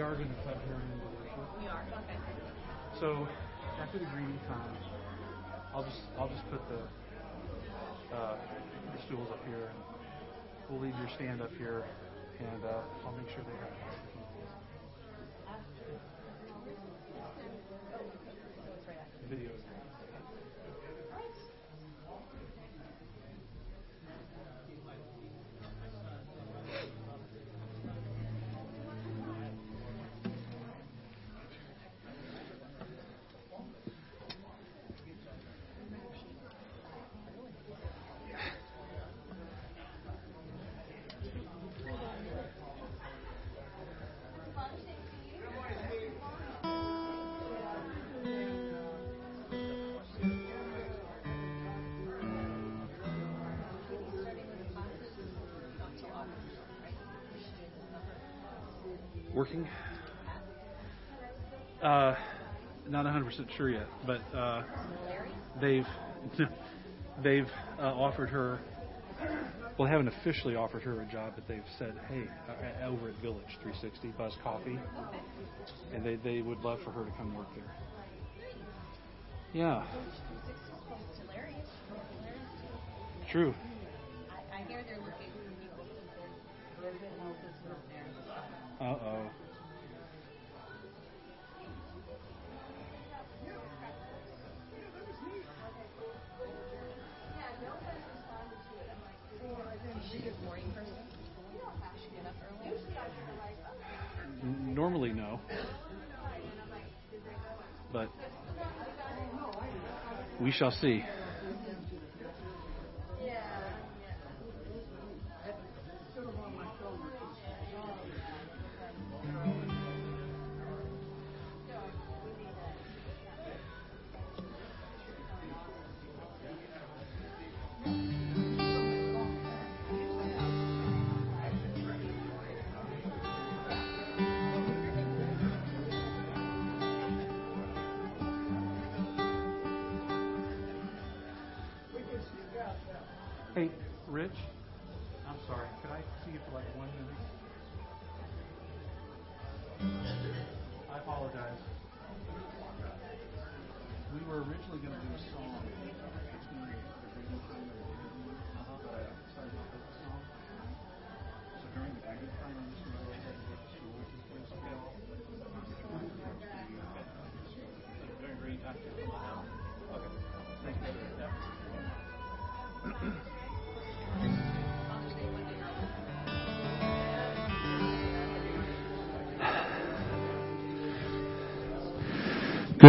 are going to cut here into worship. We are. Okay. So after the greeting time, I'll just I'll just put the uh, the stools up here, and we'll leave your stand up here, and uh, I'll make sure they have. Video. Working? Uh, not 100% sure yet, but uh, they've they've uh, offered her. Well, they haven't officially offered her a job, but they've said, "Hey, uh, over at Village 360 Buzz Coffee," and they they would love for her to come work there. Yeah, Hilarious. Hilarious. true. N- Normally, no. But we shall see.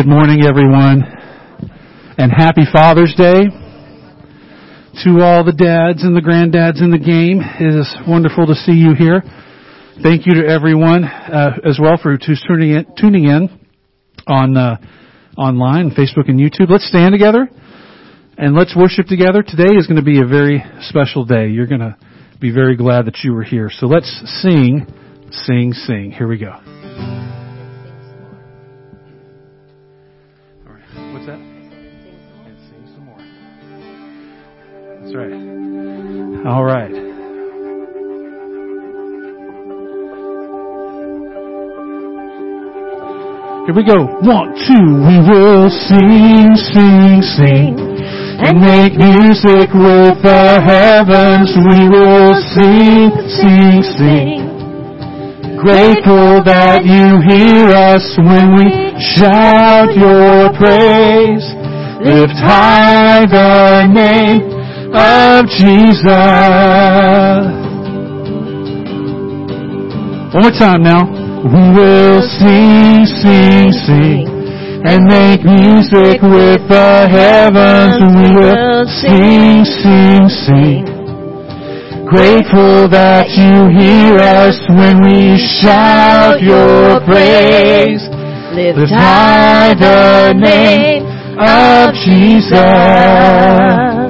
Good morning, everyone, and happy Father's Day to all the dads and the granddads in the game. It is wonderful to see you here. Thank you to everyone uh, as well for who's tuning in, tuning in on uh, online, Facebook and YouTube. Let's stand together and let's worship together. Today is going to be a very special day. You're going to be very glad that you were here. So let's sing, sing, sing. Here we go. That's right. All right. Here we go. One, two. We will sing, sing, sing, and make music with the heavens. We will sing, sing, sing. Grateful that you hear us when we shout your praise. Lift high the name of Jesus. One more time now. We will sing, sing, sing, and make music with the heavens. We will sing, sing, sing. Grateful that you hear us when we shout your praise. Lift high the name of Jesus.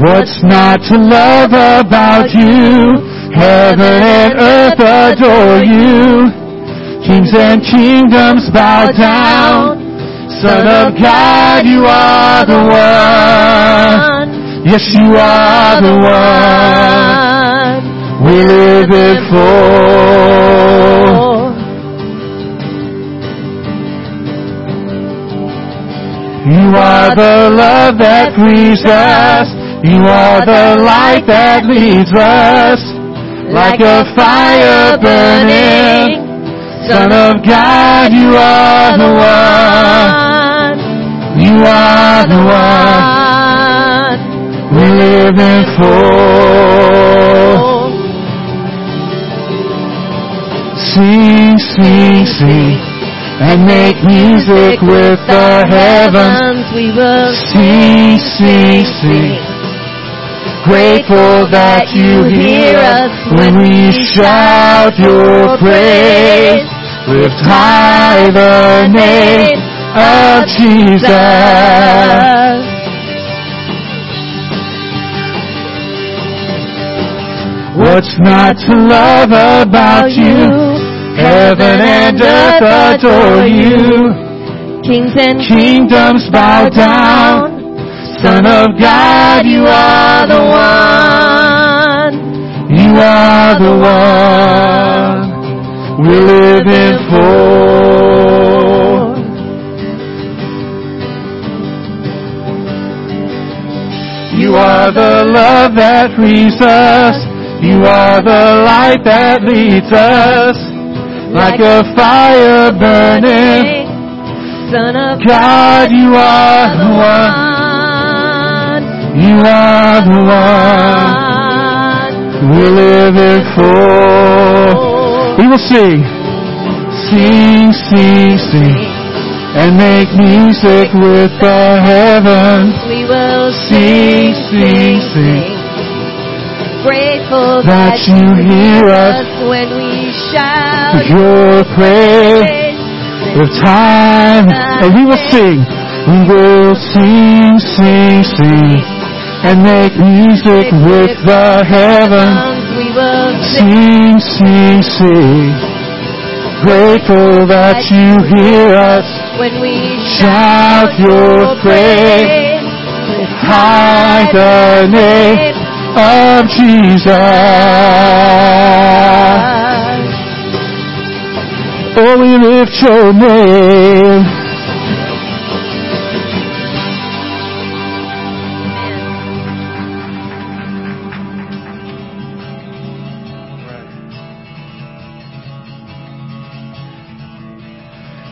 What's not to love about you? Heaven and earth adore you. Kings and kingdoms bow down. Son of God, you are the one. Yes, you are the one. we live it for. You are the love that frees us. You are the light that leads us. Like a fire burning. Son of God, you are the one. You are the one. We live in for. Sing, sing, sing, and make music with the heavens. We will Sing, sing, sing. Grateful that you hear us when we shout your praise. Lift high the name of Jesus. What's not to love about you? Heaven and earth adore you. Kings and Kingdoms bow down. Son of God, you are the one. You are the one we're living for. You are the love that frees us. You are the light that leads us. Like a fire burning. Son of God, you are the one. You are the one we're living for. We will sing, sing, sing, sing, and make music with the heavens. We will Sing, sing, sing. Grateful That you hear us when we shout Your praise. with time, and we will sing. We will sing, sing, sing, and make music with the heavens. We will sing. Sing, sing. Grateful that you hear us. when we Shout your praise. High the name of Jesus. Oh, we lift your name.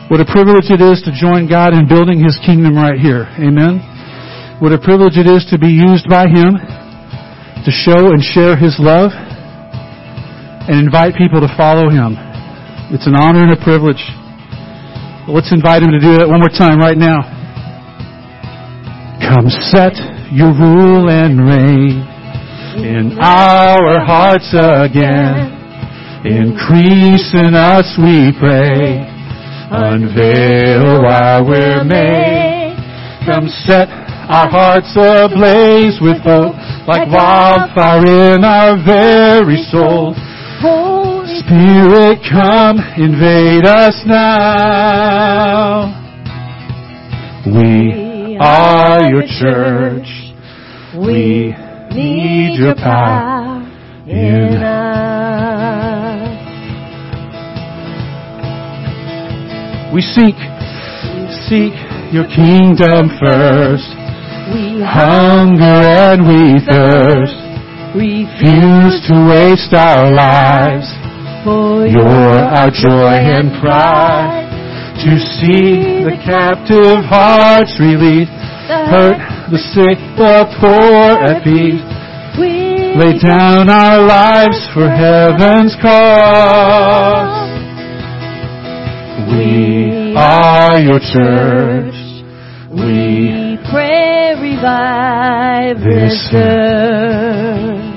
What a privilege it is to join God in building His kingdom right here. Amen. What a privilege it is to be used by Him to show and share His love and invite people to follow Him. It's an honor and a privilege. Let's invite Him to do that one more time right now. Come set your rule and reign in our hearts again. Increase in us, we pray. Unveil while we're made. Come set our hearts ablaze with hope, like wildfire in our very soul. Holy Spirit, come invade us now. We are your church. We need your power in us. We seek, seek your kingdom first. We Hunger and we thirst. Refuse to waste our lives. for You're our joy and pride. To see the captive hearts released. Hurt the sick, the poor at peace. We Lay down our lives for heaven's cause. We are your church. We pray, revive This this earth.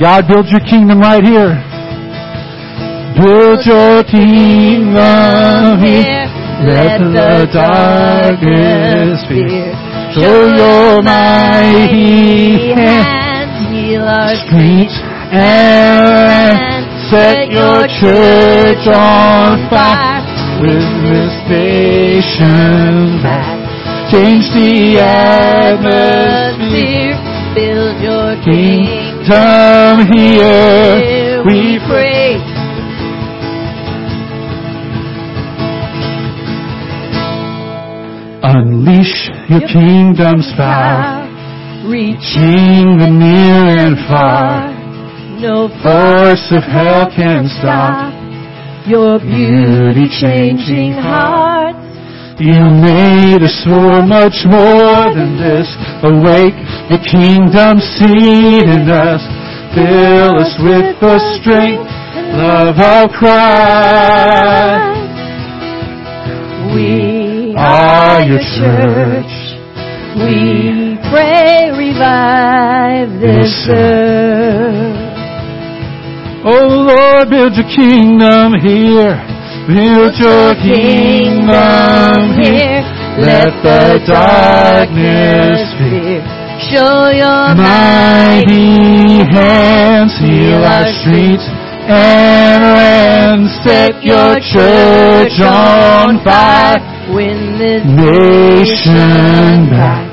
God build your kingdom right here. Build your kingdom here. Let the darkness fear. Show your mighty hand. heal our Streets and set your church on fire. With this nation back. Change the atmosphere. Build your King kingdom here, we pray. Unleash your kingdom's power, reaching the near and far. No Force of hell can stop. your beauty changing hearts. You made us for much more than this. Awake the kingdom seed in us. Fill us with the strength, love of Christ. We are your church. We pray, revive This earth. Oh Lord, build your kingdom here. Build your kingdom here. Let the darkness fear. Show your Mighty hands heal our streets and lands. Set your church on fire. Win this Nation back.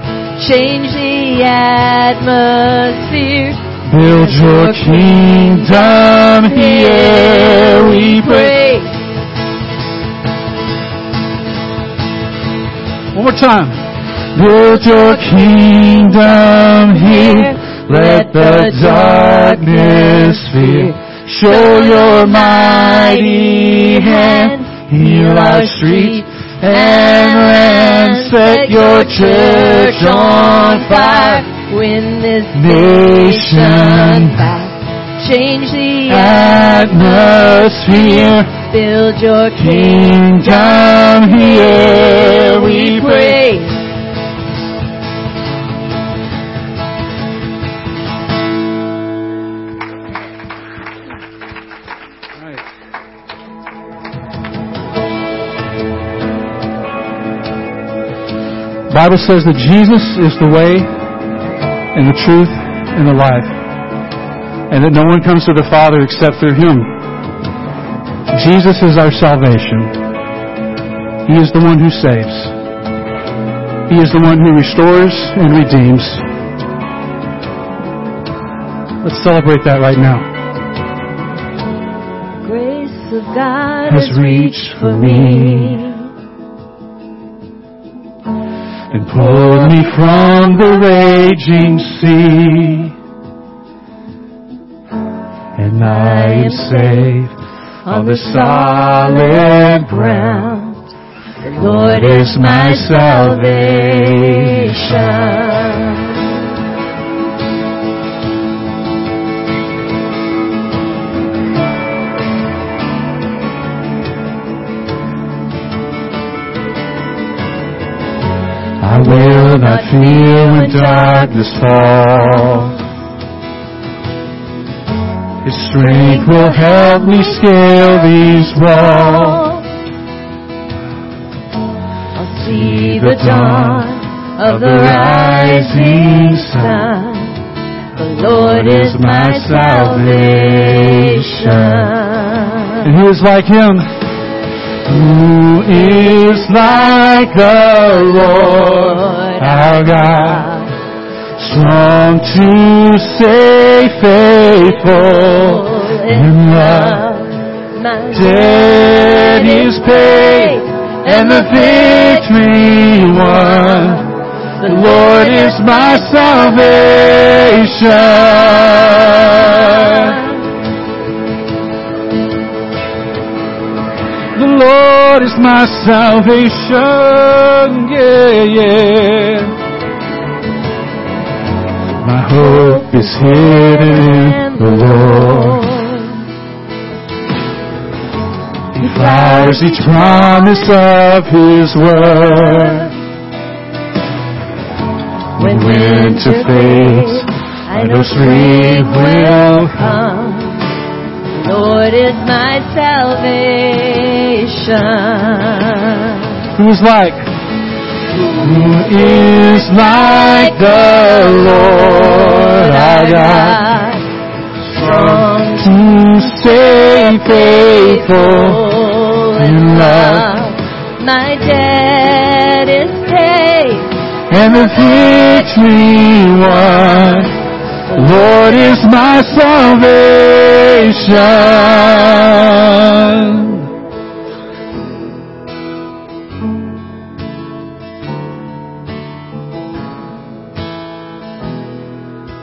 Change the atmosphere. Build your kingdom here, we pray. One more time. Build your kingdom here. Let the darkness fear. Show your mighty hand. Heal our streets and lands. Set your church on fire. Win this Nation back. Change the Atmosphere. Build your Kingdom here, we pray. Bible says that Jesus is the way and the truth and the life. And that no one comes to the Father except through Him. Jesus is our salvation. He is the one who saves. He is the one who restores and redeems. Let's celebrate that right now. grace of God Has reached for me. Pulled me from the raging sea. And I am safe on the solid ground. The Lord is my salvation. I will not fear when darkness falls. His strength will help me scale these walls. I'll see the dawn of the rising sun. The Lord is my salvation. And who is like him? Who is like the Lord our God? Strong to save, faithful in love. Debt is paid and the victory won. The Lord is my salvation. The Lord is my salvation. Yeah, yeah. My hope is hidden in the Lord. He flowers each promise of His word. When winter fades, I know spring will come. Lord is my salvation. Who is like? Who is like the Lord our God? Strong to stay faithful in love. My debt is paid. and the victory won. Lord is my salvation.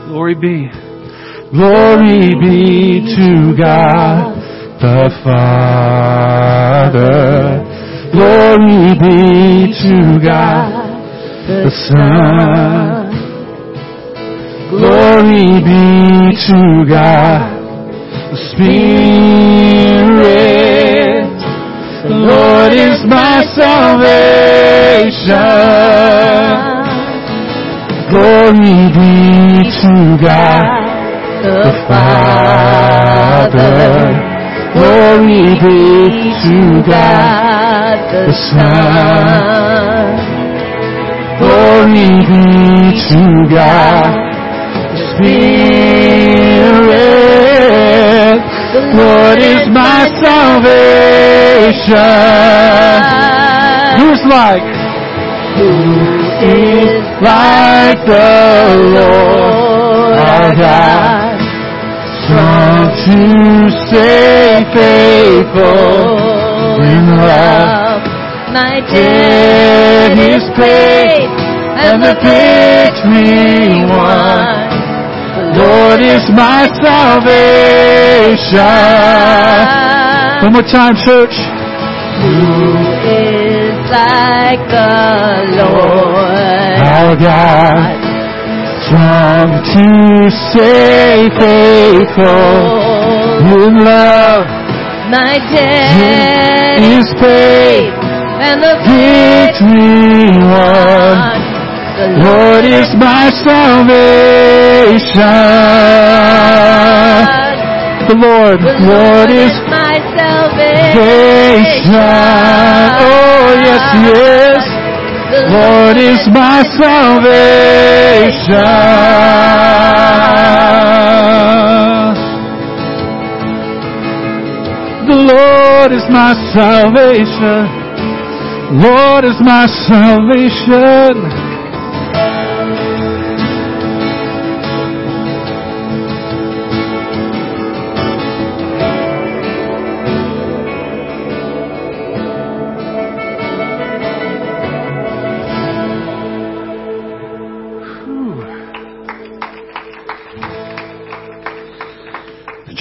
Glory be. Glory be to God the Father. Glory be to God the Son. Glory be to God the Spirit. The Lord is my salvation. Glory be to God the Father. Glory be to God the Son. Glory be to God Spirit. The Lord is my salvation. Who's like? Who is like the Lord our God? Strong to stay faithful in love. My Debt is paid and the victory won. Lord is my salvation. One more time, church. Who is like the Lord Our God, strong to stay faithful in love. My debt is paid and the victory won. The Lord is my salvation. The Lord, the Lord is my salvation. Oh, yes, He is. The Lord is my salvation. The Lord is my salvation. Lord is my salvation.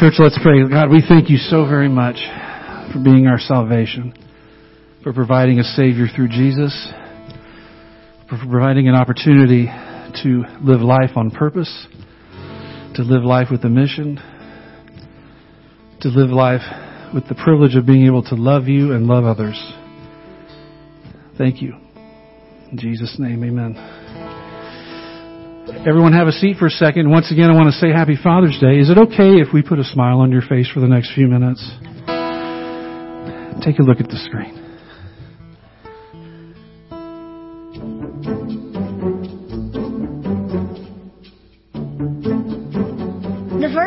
Church, let's pray. God, we thank you so very much for being our salvation, for providing a Savior through Jesus, for providing an opportunity to live life on purpose, to live life with a mission, to live life with the privilege of being able to love you and love others. Thank you. In Jesus' name, amen. Everyone have a seat for a second. Once again, I want to say Happy Father's Day. Is it okay if we put a smile on your face for the next few minutes? Take a look at the screen.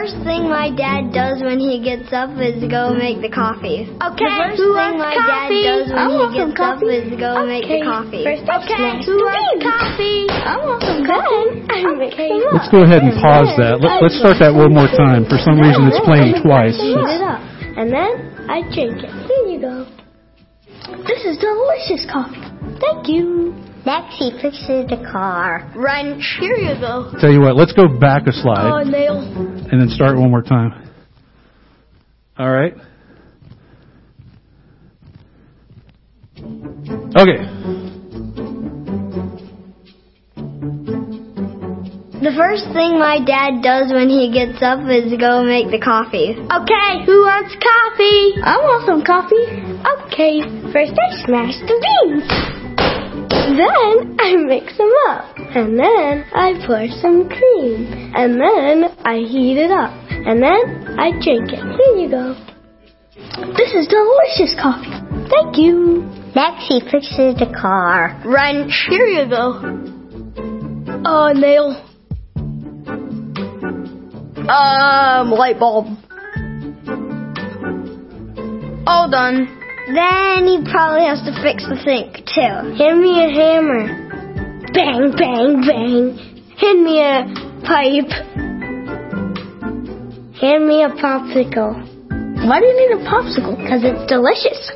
First thing my dad does when he gets up is go make the coffee. Okay, The first who thing my coffee? dad does when I he want some gets up coffee. is go make the Okay, coffee. first I okay, who wants coffee? I want some coffee. I Okay. Let's go ahead and pause that. Let, let's start that one more time. For some reason, it's playing twice. Heat it up, and then I drink it. Here you go. This is delicious coffee. Thank you. Next, he fixes the car. Run. Here you go. Tell you what, let's go back a slide. Oh, slide nail. and then start one more time. All right? Okay. The first thing my dad does when he gets up is go make the coffee. Okay, who wants coffee? I want some coffee. Okay, first I smash the beans. Then I mix them up. And then I pour some cream. And then I heat it up. And then I drink it. Here you go. This is delicious coffee. Thank you. Next, he fixes the car. Run. Here you go. Oh, nail. Um, light bulb. All done. Then he probably has to fix the sink too. Hand me a hammer. Bang, bang, bang. Hand me a pipe. Hand me a popsicle. Why do you need a popsicle? Because it's delicious.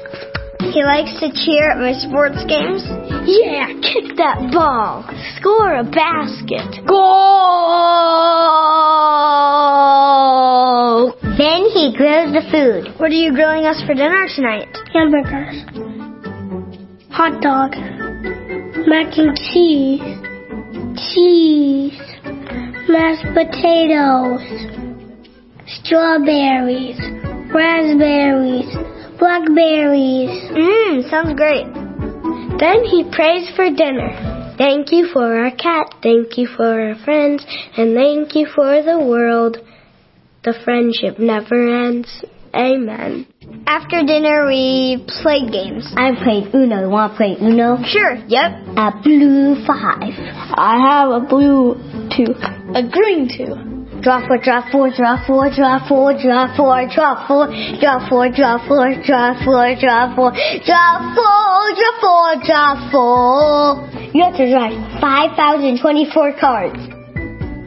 He likes to cheer at my sports games. Yeah, kick that ball. Score a basket. Goal! Then he grills the food. What are you grilling us for dinner tonight? Hamburgers. Hot dog. Mac and cheese. Cheese. Mashed potatoes. Strawberries. Raspberries. Blackberries. Mmm, sounds great. Then he prays for dinner. Thank you for our cat, thank you for our friends, and thank you for the world. The friendship never ends. Amen. After dinner, we played games. I played Uno. Want to play Uno? Sure, yep. A blue five. I have a blue two, a green two. Draw four, draw four, draw four, draw four, draw four, draw four, draw four, draw four, draw four, draw four, draw four, draw four, draw four. You have to draw 5,024 cards.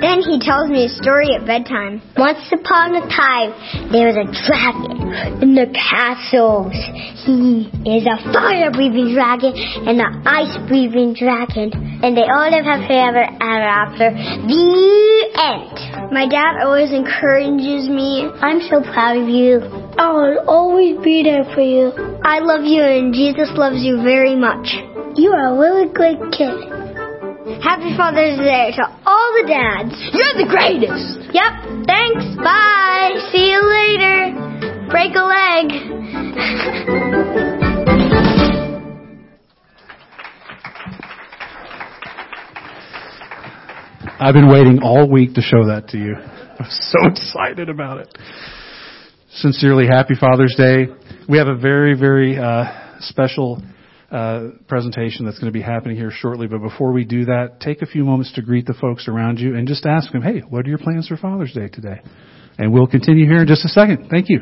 Then he tells me a story at bedtime. Once upon a time, there was a dragon in the castles. He is a fire-breathing dragon and an ice-breathing dragon, and they all live happily ever after. The end. My dad always encourages me. I'm so proud of you. I will always be there for you. I love you and Jesus loves you very much. You are a really good kid. Happy Father's Day to all the dads. You're the greatest. Yep, thanks. Bye. See you later. Break a leg. I've been waiting all week to show that to you. I'm so excited about it. Sincerely, happy Father's Day. We have a very, very uh, special uh, presentation that's going to be happening here shortly. But before we do that, take a few moments to greet the folks around you and just ask them, hey, what are your plans for Father's Day today? And we'll continue here in just a second. Thank you.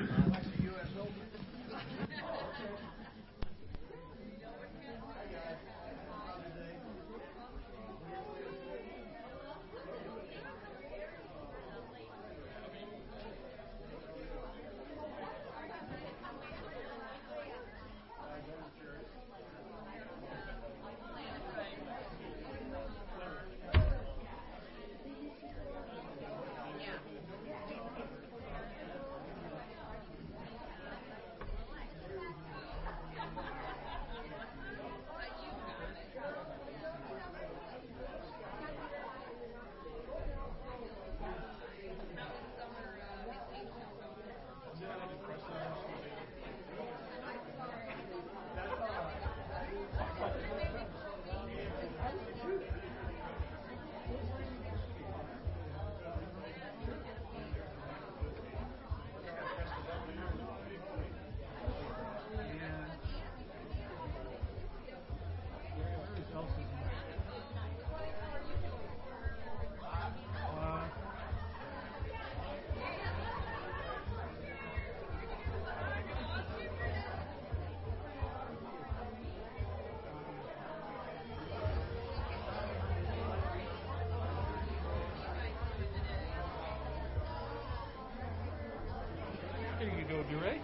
There you go, Duray.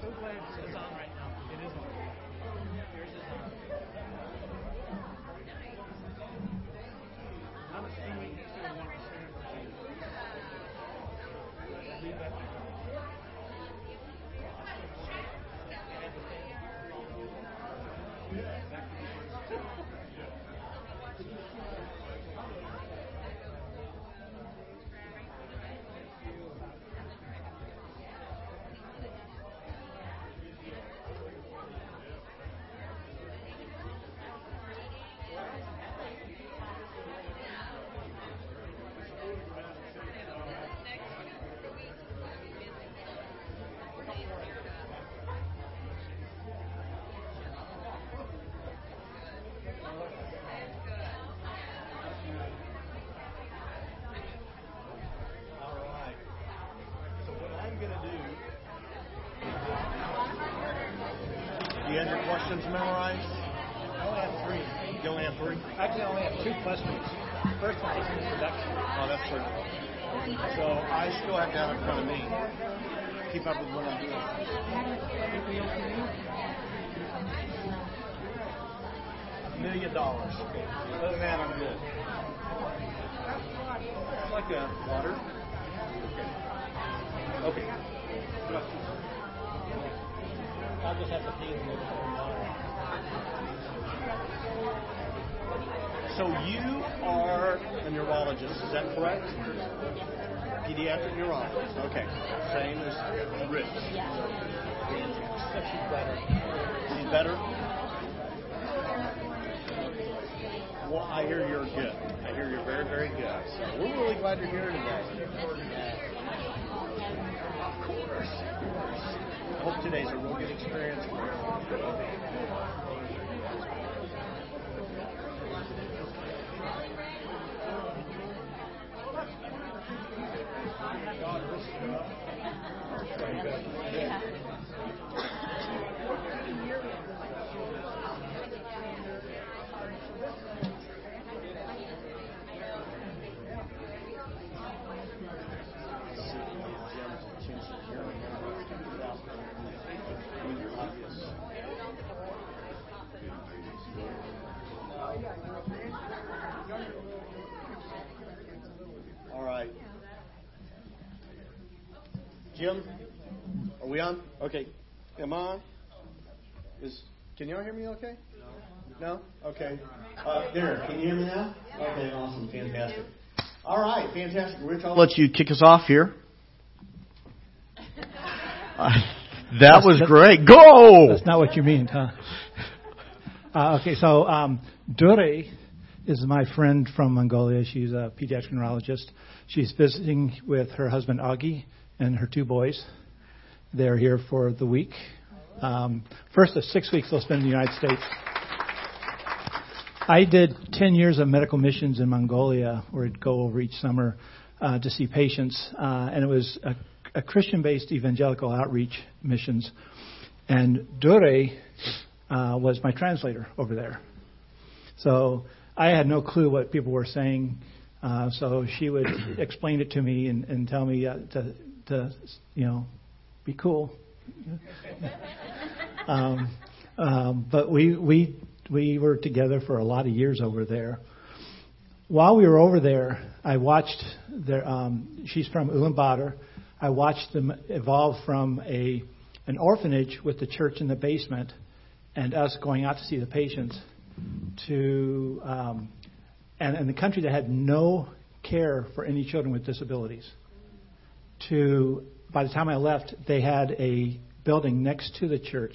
So glad to see you. You have your questions memorized? I only have three. You only have three? Actually, I only have two questions. First one is an introduction. Oh, that's true. So I still have it in front of me. Keep up with what I'm doing. A million dollars. Other than that, I'm good. It's like a water. Okay. I'll just have to little bit. So you are a neurologist, is that correct? Pediatric neurologist. Okay. Same as Rich. But she's better. She's better? Well, I hear you're good. I hear you're very, very good. So we're really glad you're here today. Of course. I hope today's a real good experience for you. All right. Jim, are we on? Okay. Am I on? Is can y'all hear me okay? No. No? Okay. Uh, there. Can you hear me now? Okay. Awesome. Fantastic. All right. Fantastic. Rich, I'll let you kick us off here. Uh, that was great. Go. That's not what you mean, huh? Uh, okay, so um, Dure is my friend from Mongolia. She's a pediatric neurologist. She's visiting with her husband Augie and her two boys. They're here for the week. Um, first of six weeks they'll spend in the United States. I did 10 years of medical missions in Mongolia, where I'd go over each summer uh, to see patients, uh, and it was a, a Christian-based evangelical outreach missions. And Dure uh, was my translator over there. So I had no clue what people were saying. Uh, so she would explain it to me and, and tell me uh, to, to, you know, be cool. um, um, but we we we were together for a lot of years over there. While we were over there, I watched their. Um, she's from Ulaanbaatar. I watched them evolve from a an orphanage with the church in the basement, and us going out to see the patients, to um, and, and the country that had no care for any children with disabilities. To by the time I left, they had a building next to the church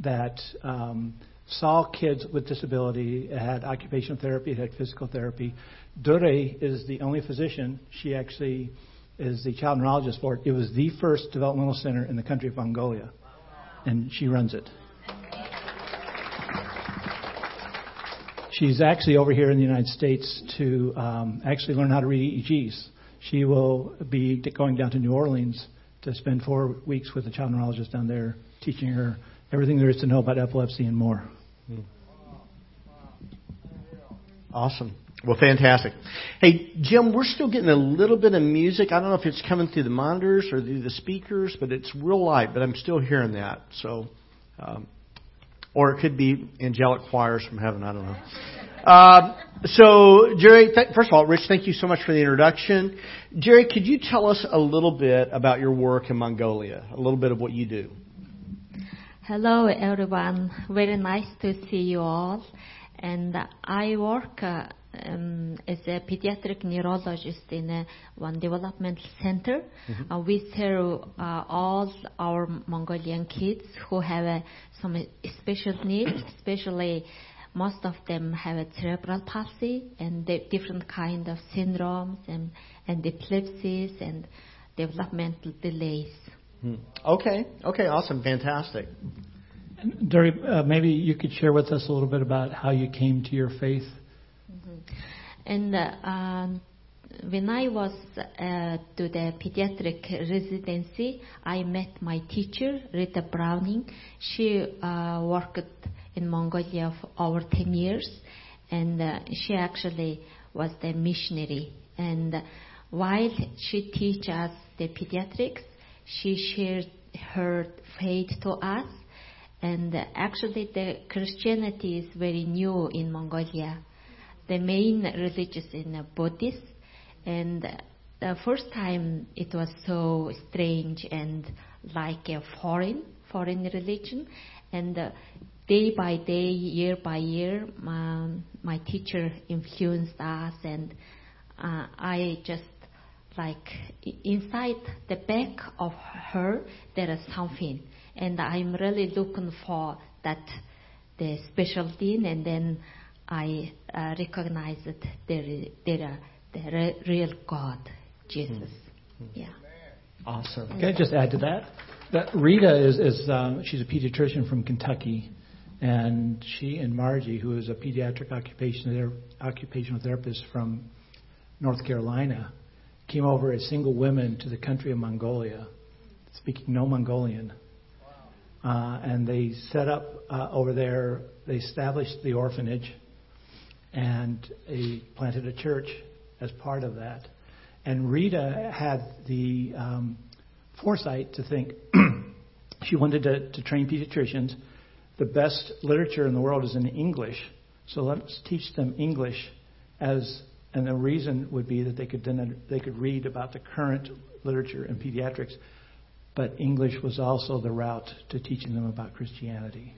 that um, saw kids with disability. It had occupational therapy, it had physical therapy. Dure is the only physician. She actually is the child neurologist for it. It was the first developmental center in the country of Mongolia, and she runs it. She's actually over here in the United States to um, actually learn how to read EEGs. She will be going down to New Orleans to spend four weeks with a child neurologist down there, teaching her everything there is to know about epilepsy and more. Awesome. Well, fantastic. Hey, Jim, we're still getting a little bit of music. I don't know if it's coming through the monitors or through the speakers, but it's real light. But I'm still hearing that. So, um, or it could be angelic choirs from heaven. I don't know. Uh, so, Jerry, th- first of all, Rich, thank you so much for the introduction. Jerry, could you tell us a little bit about your work in Mongolia? A little bit of what you do. Hello, everyone. Very nice to see you all. And I work uh, um, as a pediatric neurologist in a one developmental center. Uh, we serve uh, all our Mongolian kids who have uh, some special needs, especially most of them have a cerebral palsy and the different kind of syndromes and, and epilepsies and developmental delays. Hmm. Okay. Okay. Awesome. Fantastic. Dure, uh, maybe you could share with us a little bit about how you came to your faith. And uh, um, when I was uh, to the pediatric residency, I met my teacher, Rita Browning. She uh, worked in Mongolia for over 10 years, and uh, she actually was the missionary. And while she teach us the pediatrics, she shared her faith to us. And actually, the Christianity is very new in Mongolia. The main religion is Buddhist, and the first time it was so strange and like a foreign foreign religion, and day by day, year by year, my, my teacher influenced us, and uh, I just like inside the back of her there is something, and I'm really looking for that the special thing, and then I uh, recognize that there there the re- real God, Jesus. Mm-hmm. Yeah. Awesome. Can I just add to that? That Rita is, is um, she's a pediatrician from Kentucky, and she and Margie, who is a pediatric occupational, occupational therapist from North Carolina, came over as single women to the country of Mongolia, speaking no Mongolian. Uh, and they set up uh, over there, they established the orphanage and they planted a church as part of that. And Rita had the um, foresight to think she wanted to, to train pediatricians. The best literature in the world is in English, so let's teach them English as and the reason would be that they could then they could read about the current literature in pediatrics, but English was also the route to teaching them about Christianity.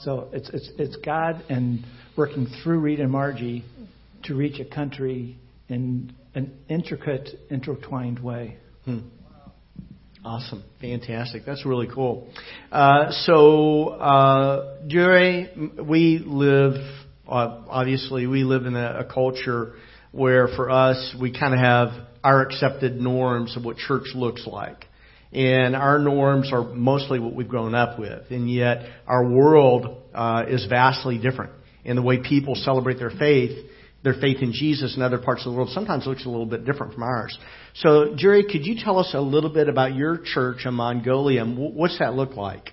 So it's it's it's God and working through Rita and Margie to reach a country in an intricate, intertwined way. Hmm. Awesome. Fantastic. That's really cool. Uh, so, uh, Jerry, we live, uh, obviously, we live in a, a culture where for us, we kind of have our accepted norms of what church looks like. And our norms are mostly what we've grown up with. And yet, our world uh, is vastly different. And the way people celebrate their faith their faith in Jesus in other parts of the world sometimes looks a little bit different from ours. So, Jerry, could you tell us a little bit about your church in Mongolia? and What's that look like?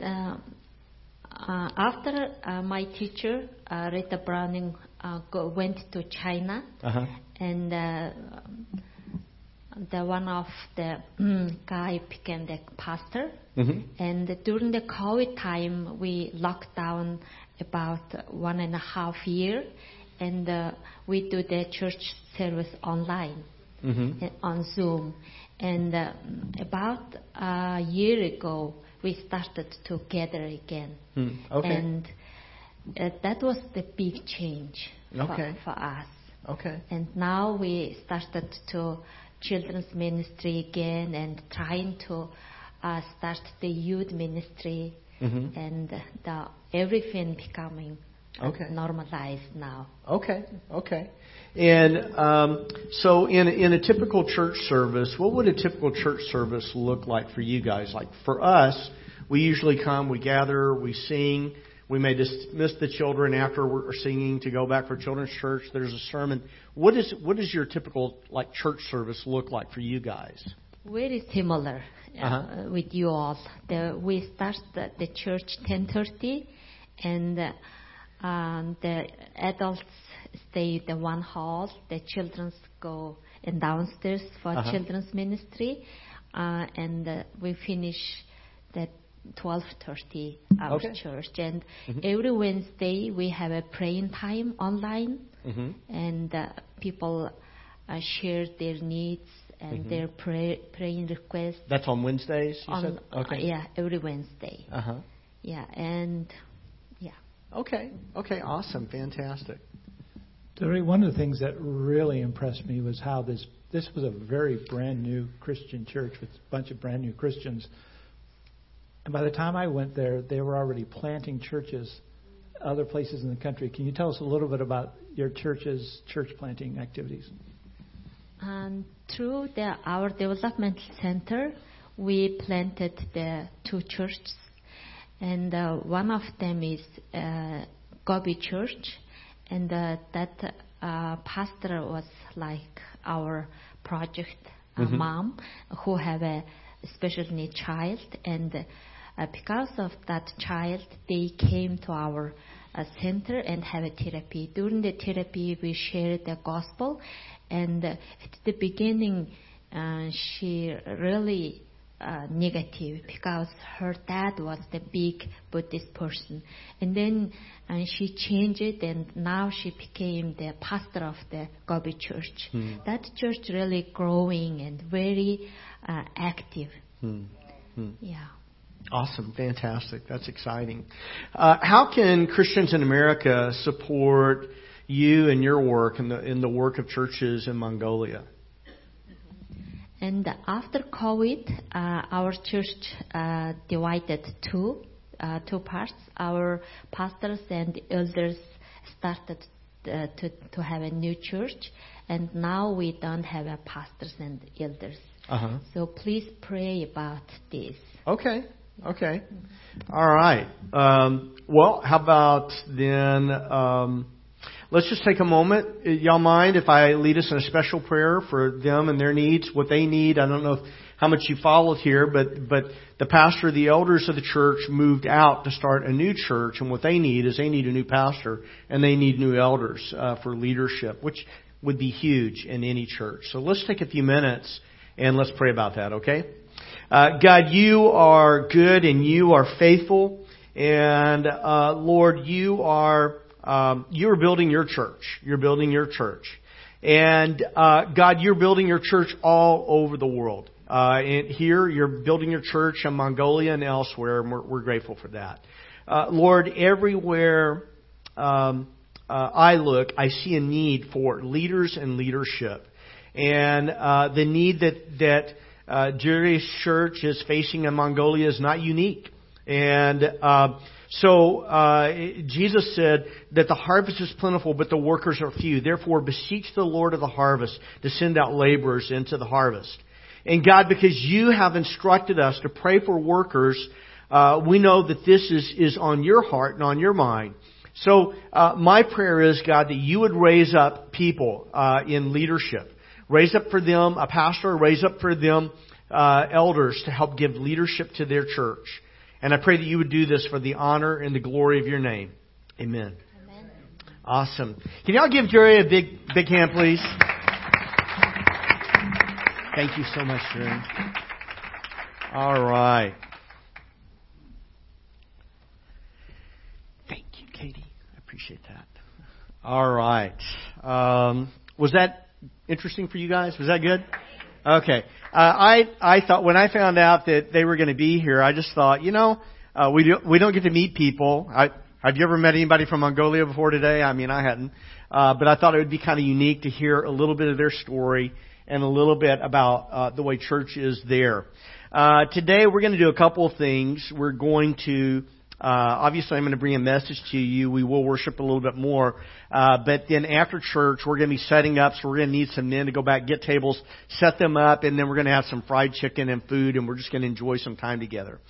Uh, uh, after uh, my teacher, uh, Rita Browning, uh, go, went to China, uh-huh. and uh, the one of the mm, guy became the pastor. Mm-hmm. And during the COVID time, we locked down about one and a half year, and uh, we do the church service online mm-hmm. on Zoom. And uh, about a year ago, we started to gather again, mm. okay. and uh, that was the big change okay. for, for us. Okay. And now we started to children's ministry again and trying to uh, start the youth ministry mm-hmm. and the everything becoming okay. normalized now. Okay, okay. And um, so, in in a typical church service, what would a typical church service look like for you guys? Like for us, we usually come, we gather, we sing. We may dismiss the children after we're singing to go back for children's church. There's a sermon. What is what does your typical like church service look like for you guys? Very similar Uh-huh. uh, with you all. The, we start the, the church 10:30, and uh, um, the adults stay in the one hall. The children go in downstairs for Uh-huh. children's ministry, uh, and uh, we finish the 12:30 our Okay. church. And Mhm. every Wednesday we have a praying time online, Mm-hmm. and uh, people uh, share their needs and Mhm. their pray, praying requests. That's on Wednesdays. You on, said okay. uh, yeah, every Wednesday. Uh huh. Yeah, and yeah. Okay. Okay. Awesome. Fantastic. Terry, one of the things that really impressed me was how this this was a very brand new Christian church with a bunch of brand new Christians. And by the time I went there, they were already planting churches other places in the country. Can you tell us a little bit about your church's church planting activities? And through the, our development center, we planted the two churches, and uh, one of them is uh, Gobi Church, and uh, that uh, pastor was like our project uh, Mhm. mom who have a special need child, and uh, because of that child, they came to our uh, center and have a therapy. During the therapy, we shared the gospel, and at the beginning, uh, she really uh, negative because her dad was the big Buddhist person, and then uh, she changed it, and now she became the pastor of the Gobi Church. Hmm. That church really growing and very uh, active. Hmm. Hmm. Yeah. Awesome, fantastic. That's exciting. Uh, how can Christians in America support you and your work and the in the work of churches in Mongolia? And after COVID, uh, our church uh, divided two uh, two parts. Our pastors and elders started uh, to to have a new church, and now we don't have a pastors and elders. Uh huh. So please pray about this. Okay. Okay. All right. Um, well, how about then? Um, let's just take a moment. Y'all mind if I lead us in a special prayer for them and their needs, what they need? I don't know how much you followed here, but but the pastor, the elders of the church moved out to start a new church, and what they need is they need a new pastor and they need new elders uh, for leadership, which would be huge in any church. So let's take a few minutes and let's pray about that. Okay. Uh, God, you are good and you are faithful, and uh, Lord, you are um, you are building your church. You're building your church, and uh, God, you're building your church all over the world. Uh, and here, you're building your church in Mongolia and elsewhere, and we're, we're grateful for that. Uh, Lord, everywhere um, uh, I look, I see a need for leaders and leadership, and uh, the need that that uh, Jerry's church is facing in Mongolia is not unique. And uh, so uh, Jesus said that the harvest is plentiful, but the workers are few. Therefore, beseech the Lord of the harvest to send out laborers into the harvest. And God, because you have instructed us to pray for workers, uh, we know that this is, is on your heart and on your mind. So uh, my prayer is, God, that you would raise up people uh, in leadership. Raise up for them a pastor, raise up for them uh, elders to help give leadership to their church. And I pray that you would do this for the honor and the glory of your name. Amen. Amen. Awesome. Can y'all give Jerry a big, big hand, please? Thank you so much, Jerry. All right. Thank you, Katie. I appreciate that. All right. Um, was that interesting for you guys? Was that good? Okay. Uh, I I thought when I found out that they were going to be here, I just thought, you know, uh, we do, we don't get to meet people. I, have you ever met anybody from Mongolia before today? I mean, I hadn't, uh, but I thought it would be kind of unique to hear a little bit of their story and a little bit about uh, the way church is there. Uh, today we're going to do a couple of things. We're going to uh, obviously, I'm going to bring a message to you. We will worship a little bit more. Uh, but then after church, we're going to be setting up, so we're going to need some men to go back, get tables, set them up, and then we're going to have some fried chicken and food, and we're just going to enjoy some time together.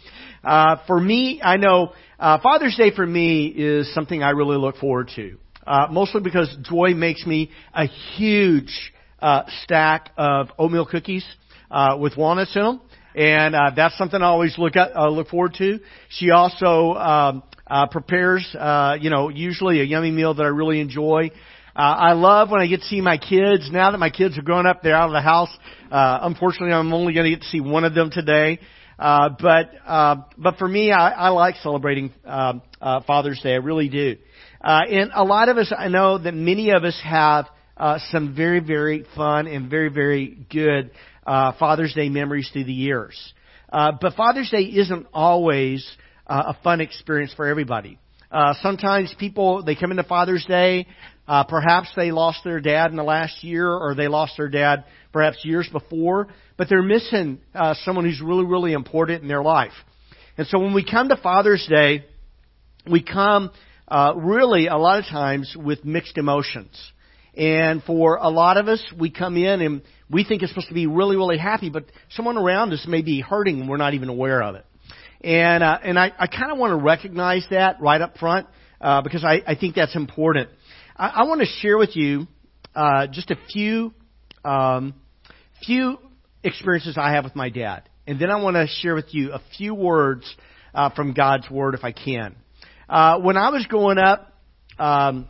Uh, for me, I know uh, Father's Day for me is something I really look forward to. Uh, mostly because Joy makes me a huge uh, stack of oatmeal cookies uh, with walnuts in them and uh, that's something I always look at, uh, look forward to. She also um, uh, prepares, uh, you know, usually a yummy meal that I really enjoy. Uh, I love when I get to see my kids. Now that my kids are grown up, they're out of the house. Uh, unfortunately, I'm only going to get to see one of them today. Uh, but uh, but for me, I, I like celebrating um, uh, Father's Day. I really do. Uh, and a lot of us, I know that many of us have uh, some very very fun and very very good uh, Father's Day memories through the years. Uh, but Father's Day isn't always uh, a fun experience for everybody. Uh, sometimes people they come into Father's Day, uh, perhaps they lost their dad in the last year, or they lost their dad perhaps years before, but they're missing uh, someone who's really really important in their life. And so when we come to Father's Day, we come uh, really a lot of times with mixed emotions. And for a lot of us, we come in and we think it's supposed to be really, really happy, but someone around us may be hurting and we're not even aware of it. And uh, and I, I kind of want to recognize that right up front uh, because I, I think that's important. I, I want to share with you uh, just a few um, few experiences I have with my dad, and then I want to share with you a few words uh, from God's Word if I can. Uh, when I was growing up, um,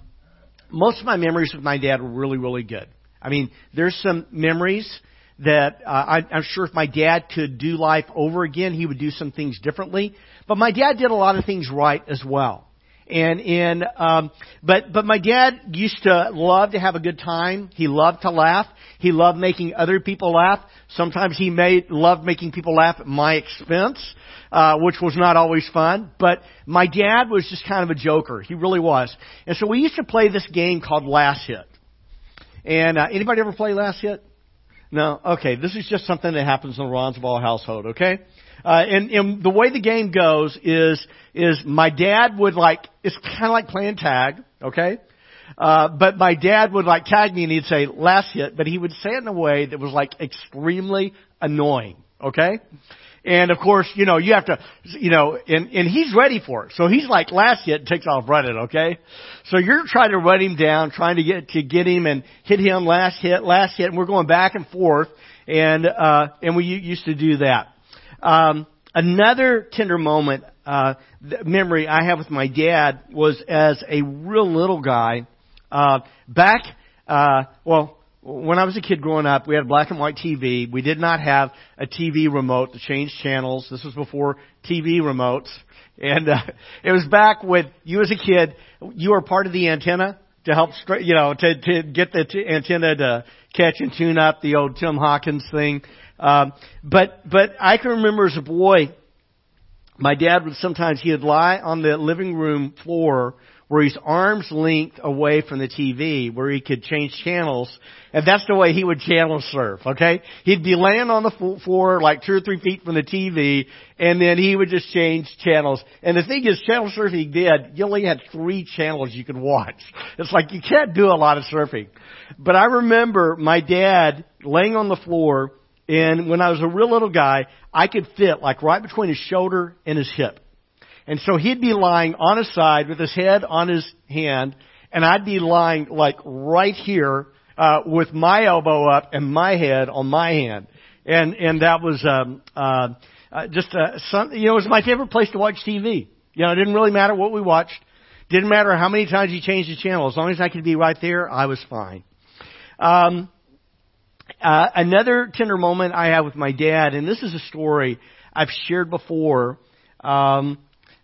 most of my memories with my dad were really, really good. I mean, there's some memories that uh, I, I'm sure if my dad could do life over again, he would do some things differently. But my dad did a lot of things right as well. And in, um, but but my dad used to love to have a good time. He loved to laugh. He loved making other people laugh. Sometimes he made loved making people laugh at my expense, uh, which was not always fun. But my dad was just kind of a joker. He really was. And so we used to play this game called Last Hit. And uh, anybody ever play Last Hit? No. Okay. This is just something that happens in the Ronsville household. Okay. Uh, and, and the way the game goes is is my dad would like it's kind of like playing tag, okay? Uh, but my dad would like tag me and he'd say last hit, but he would say it in a way that was like extremely annoying, okay? And of course, you know, you have to, you know, and, and he's ready for it. So he's like last hit takes off running, okay? So you're trying to run him down, trying to get, to get him and hit him last hit, last hit, and we're going back and forth. And, uh, and we used to do that. Um, another tender moment, uh, memory I have with my dad was as a real little guy. Uh, back, uh, well, when I was a kid growing up, we had a black and white TV. We did not have a TV remote to change channels. This was before TV remotes. And, uh, it was back when you as a kid, you were part of the antenna to help, you know, to, to get the t- antenna to catch and tune up the old Tim Hawkins thing. Um, but but I can remember as a boy, my dad would sometimes he would lie on the living room floor where he's arm's length away from the TV, where he could change channels, and that's the way he would channel surf. Okay, he'd be laying on the floor like two or three feet from the TV, and then he would just change channels. And the thing is, channel surfing did you only had three channels you could watch. It's like you can't do a lot of surfing. But I remember my dad laying on the floor and when I was a real little guy, I could fit like right between his shoulder and his hip. And so he'd be lying on his side with his head on his hand, and I'd be lying like right here uh, with my elbow up and my head on my hand. And and that was um, uh, uh, just uh, some, you know it was my favorite place to watch TV. You know, it didn't really matter what we watched, didn't matter how many times you changed the channel. As long as I could be right there, I was fine. Um, uh, another tender moment I have with my dad, and this is a story I've shared before, um,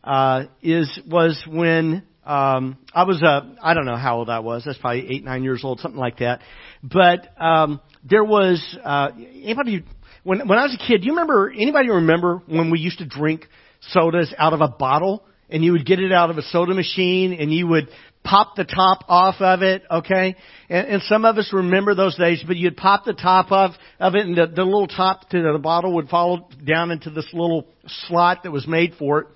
uh, is was when um, I was uh, I don't know how old I was. That's probably eight nine years old, something like that. But um, there was uh, anybody when when I was a kid. Do you remember anybody remember when we used to drink sodas out of a bottle? and you would get it out of a soda machine and you would pop the top off of it, okay? And, and some of us remember those days, but you'd pop the top of, of it and the, the little top to the bottle would fall down into this little slot that was made for it.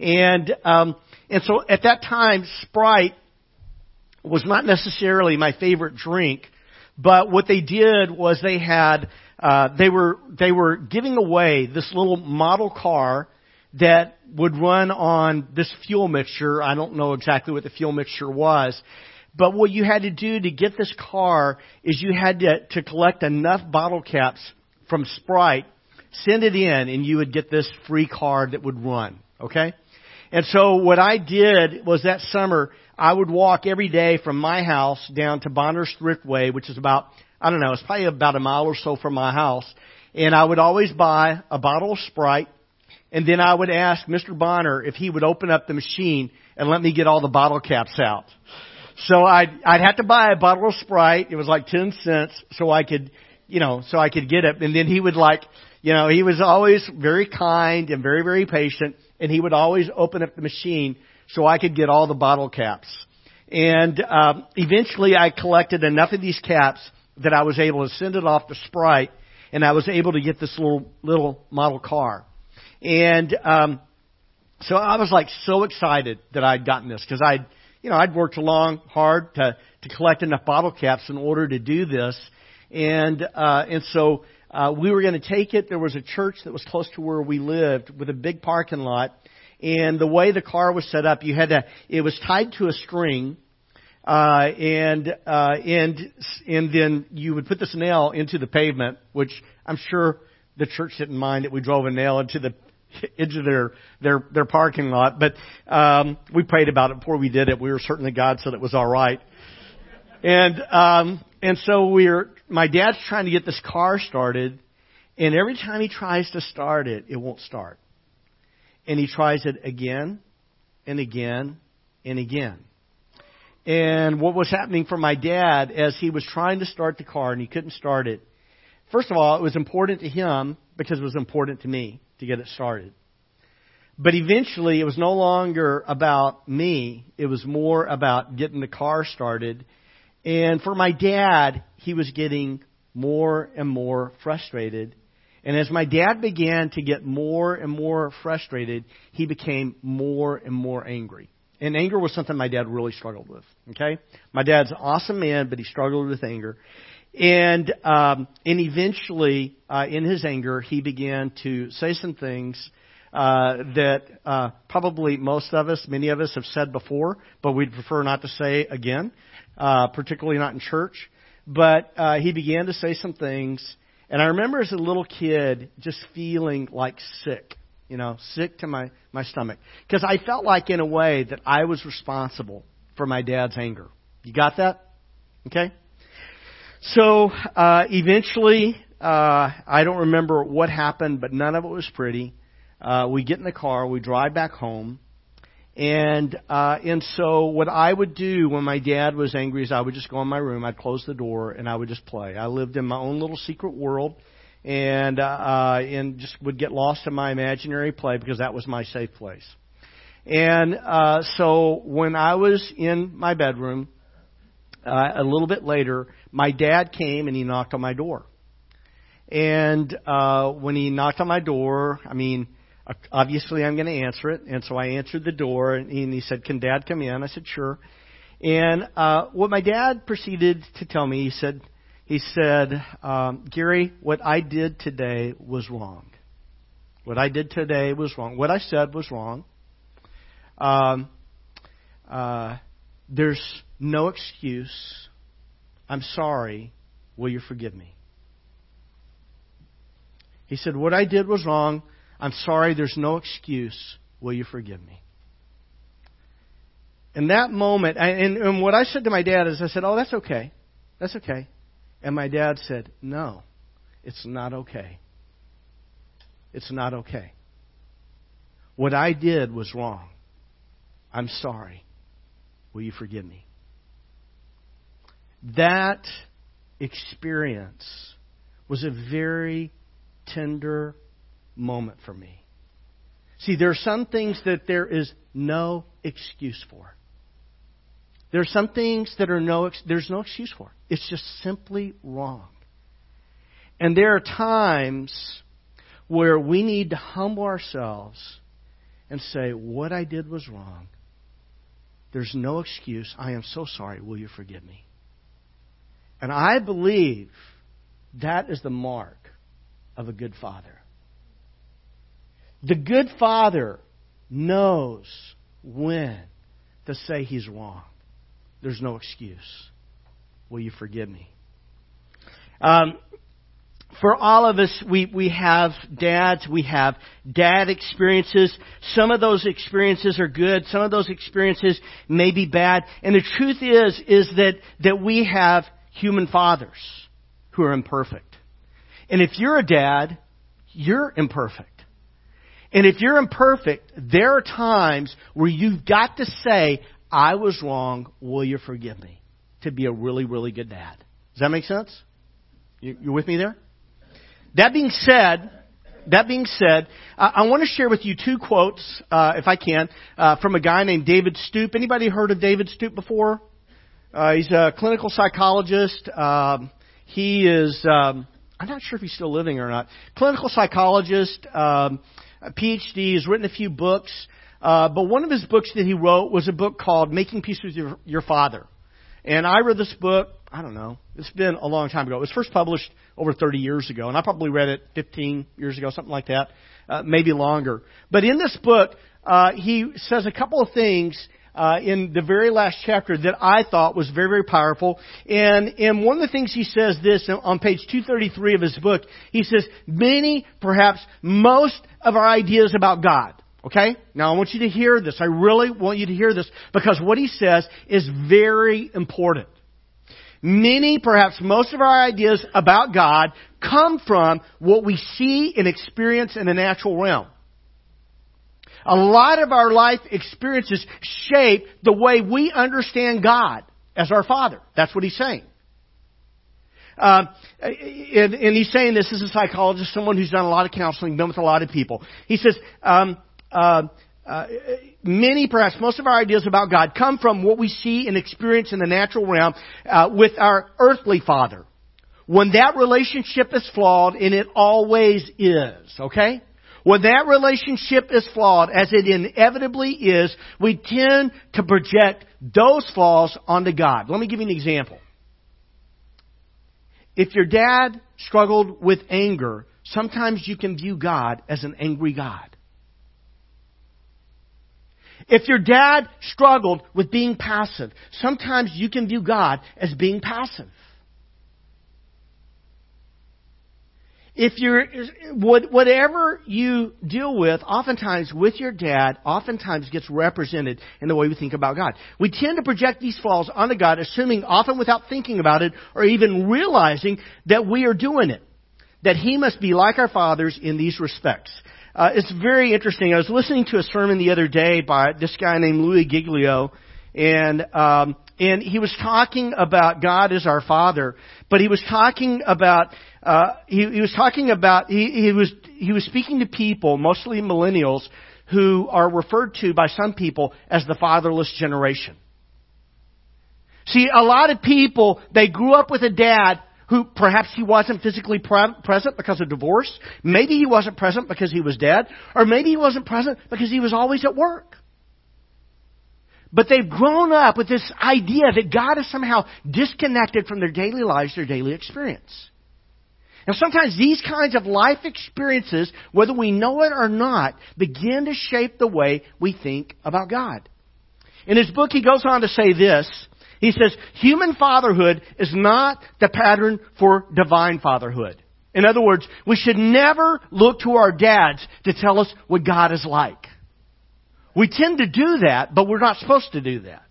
And, um, and so at that time, Sprite was not necessarily my favorite drink, but what they did was they had, uh, they were, they were giving away this little model car that would run on this fuel mixture. I don't know exactly what the fuel mixture was. But what you had to do to get this car is you had to, to collect enough bottle caps from Sprite, send it in, and you would get this free car that would run. Okay? And so what I did was that summer, I would walk every day from my house down to Bonners Thriftway, which is about, I don't know, it's probably about a mile or so from my house. And I would always buy a bottle of Sprite, and then I would ask Mr. Bonner if he would open up the machine and let me get all the bottle caps out. So I'd, I'd have to buy a bottle of Sprite. It was like 10 cents so I could, you know, so I could get it. And then he would like, you know, he was always very kind and very, very patient. And he would always open up the machine so I could get all the bottle caps. And um, eventually I collected enough of these caps that I was able to send it off to Sprite and I was able to get this little, little model car. And um, so I was like so excited that I'd gotten this because I'd, you know, I'd worked along hard to to collect enough bottle caps in order to do this, and uh, and so uh, we were going to take it. There was a church that was close to where we lived with a big parking lot, and the way the car was set up, you had to. It was tied to a string. Uh, and uh, and and then you would put this nail into the pavement, which I'm sure the church didn't mind that we drove a nail into the into their their their parking lot. But um, we prayed about it before we did it. We were certain that God said it was all right. And um, and so we're my dad's trying to get this car started, and every time he tries to start it, it won't start. And he tries it again and again and again. And what was happening for my dad as he was trying to start the car and he couldn't start it, first of all, it was important to him because it was important to me to get it started. But eventually, it was no longer about me. It was more about getting the car started. And for my dad, he was getting more and more frustrated. And as my dad began to get more and more frustrated, he became more and more angry. And anger was something my dad really struggled with. Okay, my dad's an awesome man, but he struggled with anger. And um, and eventually, uh, in his anger, he began to say some things uh, that uh, probably most of us, many of us, have said before, but we'd prefer not to say again, uh, particularly not in church. But uh, he began to say some things, and I remember as a little kid just feeling like sick you know, sick to my, my stomach. Because I felt like, in a way, that I was responsible for my dad's anger. You got that? Okay? So, uh, eventually, uh, I don't remember what happened, but none of it was pretty. Uh, we get in the car, we drive back home, and uh, and so what I would do when my dad was angry is I would just go in my room, I'd close the door, and I would just play. I lived in my own little secret world and uh, uh, and just would get lost in my imaginary play because that was my safe place. And uh, so when I was in my bedroom, uh, a little bit later, my dad came and he knocked on my door. And uh, when he knocked on my door, I mean, obviously I'm going to answer it. And so I answered the door, and he said, "Can Dad come in?" I said, "Sure." And uh, what my dad proceeded to tell me, he said, he said, um, Gary, what I did today was wrong. What I did today was wrong. What I said was wrong. Um, uh, there's no excuse. I'm sorry. Will you forgive me? He said, What I did was wrong. I'm sorry. There's no excuse. Will you forgive me? In that moment, and, what I said to my dad is, I said, Oh, that's okay. That's okay. And my dad said, No, it's not okay. It's not okay. What I did was wrong. I'm sorry. Will you forgive me? That experience was a very tender moment for me. See, there are some things that there is no excuse for. There are some things that are no, there's no excuse for. It's just simply wrong. And there are times where we need to humble ourselves and say, What I did was wrong. There's no excuse. I am so sorry. Will you forgive me? And I believe that is the mark of a good father. The good father knows when to say he's wrong. There's no excuse. Will you forgive me? Um, for all of us, we, we have dads, we have dad experiences. Some of those experiences are good, some of those experiences may be bad. And the truth is, is that, that we have human fathers who are imperfect. And if you're a dad, you're imperfect. And if you're imperfect, there are times where you've got to say, I was wrong. Will you forgive me? To be a really, really good dad. Does that make sense? You, you with me there? That being said, that being said, I, I want to share with you two quotes, uh, if I can, uh, from a guy named David Stoop. Anybody heard of David Stoop before? Uh, he's a clinical psychologist. Um, he is, um, I'm not sure if he's still living or not. Clinical psychologist, um, a PhD. He's written a few books. Uh, but one of his books that he wrote was a book called Making Peace with Your, Your Father. And I read this book, I don't know, it's been a long time ago. It was first published over 30 years ago, and I probably read it 15 years ago, something like that, uh, maybe longer. But in this book, uh, he says a couple of things uh, in the very last chapter that I thought was very, very powerful. And, and one of the things he says this on page 233 of his book, he says, many, perhaps most of our ideas about God. Okay? Now I want you to hear this. I really want you to hear this because what he says is very important. Many, perhaps most of our ideas about God come from what we see and experience in the natural realm. A lot of our life experiences shape the way we understand God as our Father. That's what he's saying. Uh, and, and, he's saying this as a psychologist, someone who's done a lot of counseling, been with a lot of people. He says, um, uh, uh, many, perhaps most of our ideas about God come from what we see and experience in the natural realm uh, with our earthly father. When that relationship is flawed, and it always is, okay? When that relationship is flawed, as it inevitably is, we tend to project those flaws onto God. Let me give you an example. If your dad struggled with anger, sometimes you can view God as an angry God. If your dad struggled with being passive, sometimes you can view God as being passive. If you're, whatever you deal with, oftentimes with your dad, oftentimes gets represented in the way we think about God. We tend to project these flaws onto God, assuming often without thinking about it or even realizing that we are doing it. That He must be like our fathers in these respects. Uh, it's very interesting. I was listening to a sermon the other day by this guy named Louie Giglio, and um, and he was talking about God as our Father, but he was talking about uh, he, he was talking about he, he was he was speaking to people, mostly millennials, who are referred to by some people as the fatherless generation. See, a lot of people they grew up with a dad who perhaps he wasn't physically pre- present because of divorce. Maybe he wasn't present because he was dead. Or maybe he wasn't present because he was always at work. But they've grown up with this idea that God is somehow disconnected from their daily lives, their daily experience. Now sometimes these kinds of life experiences, whether we know it or not, begin to shape the way we think about God. In his book, he goes on to say this, he says, human fatherhood is not the pattern for divine fatherhood. In other words, we should never look to our dads to tell us what God is like. We tend to do that, but we're not supposed to do that.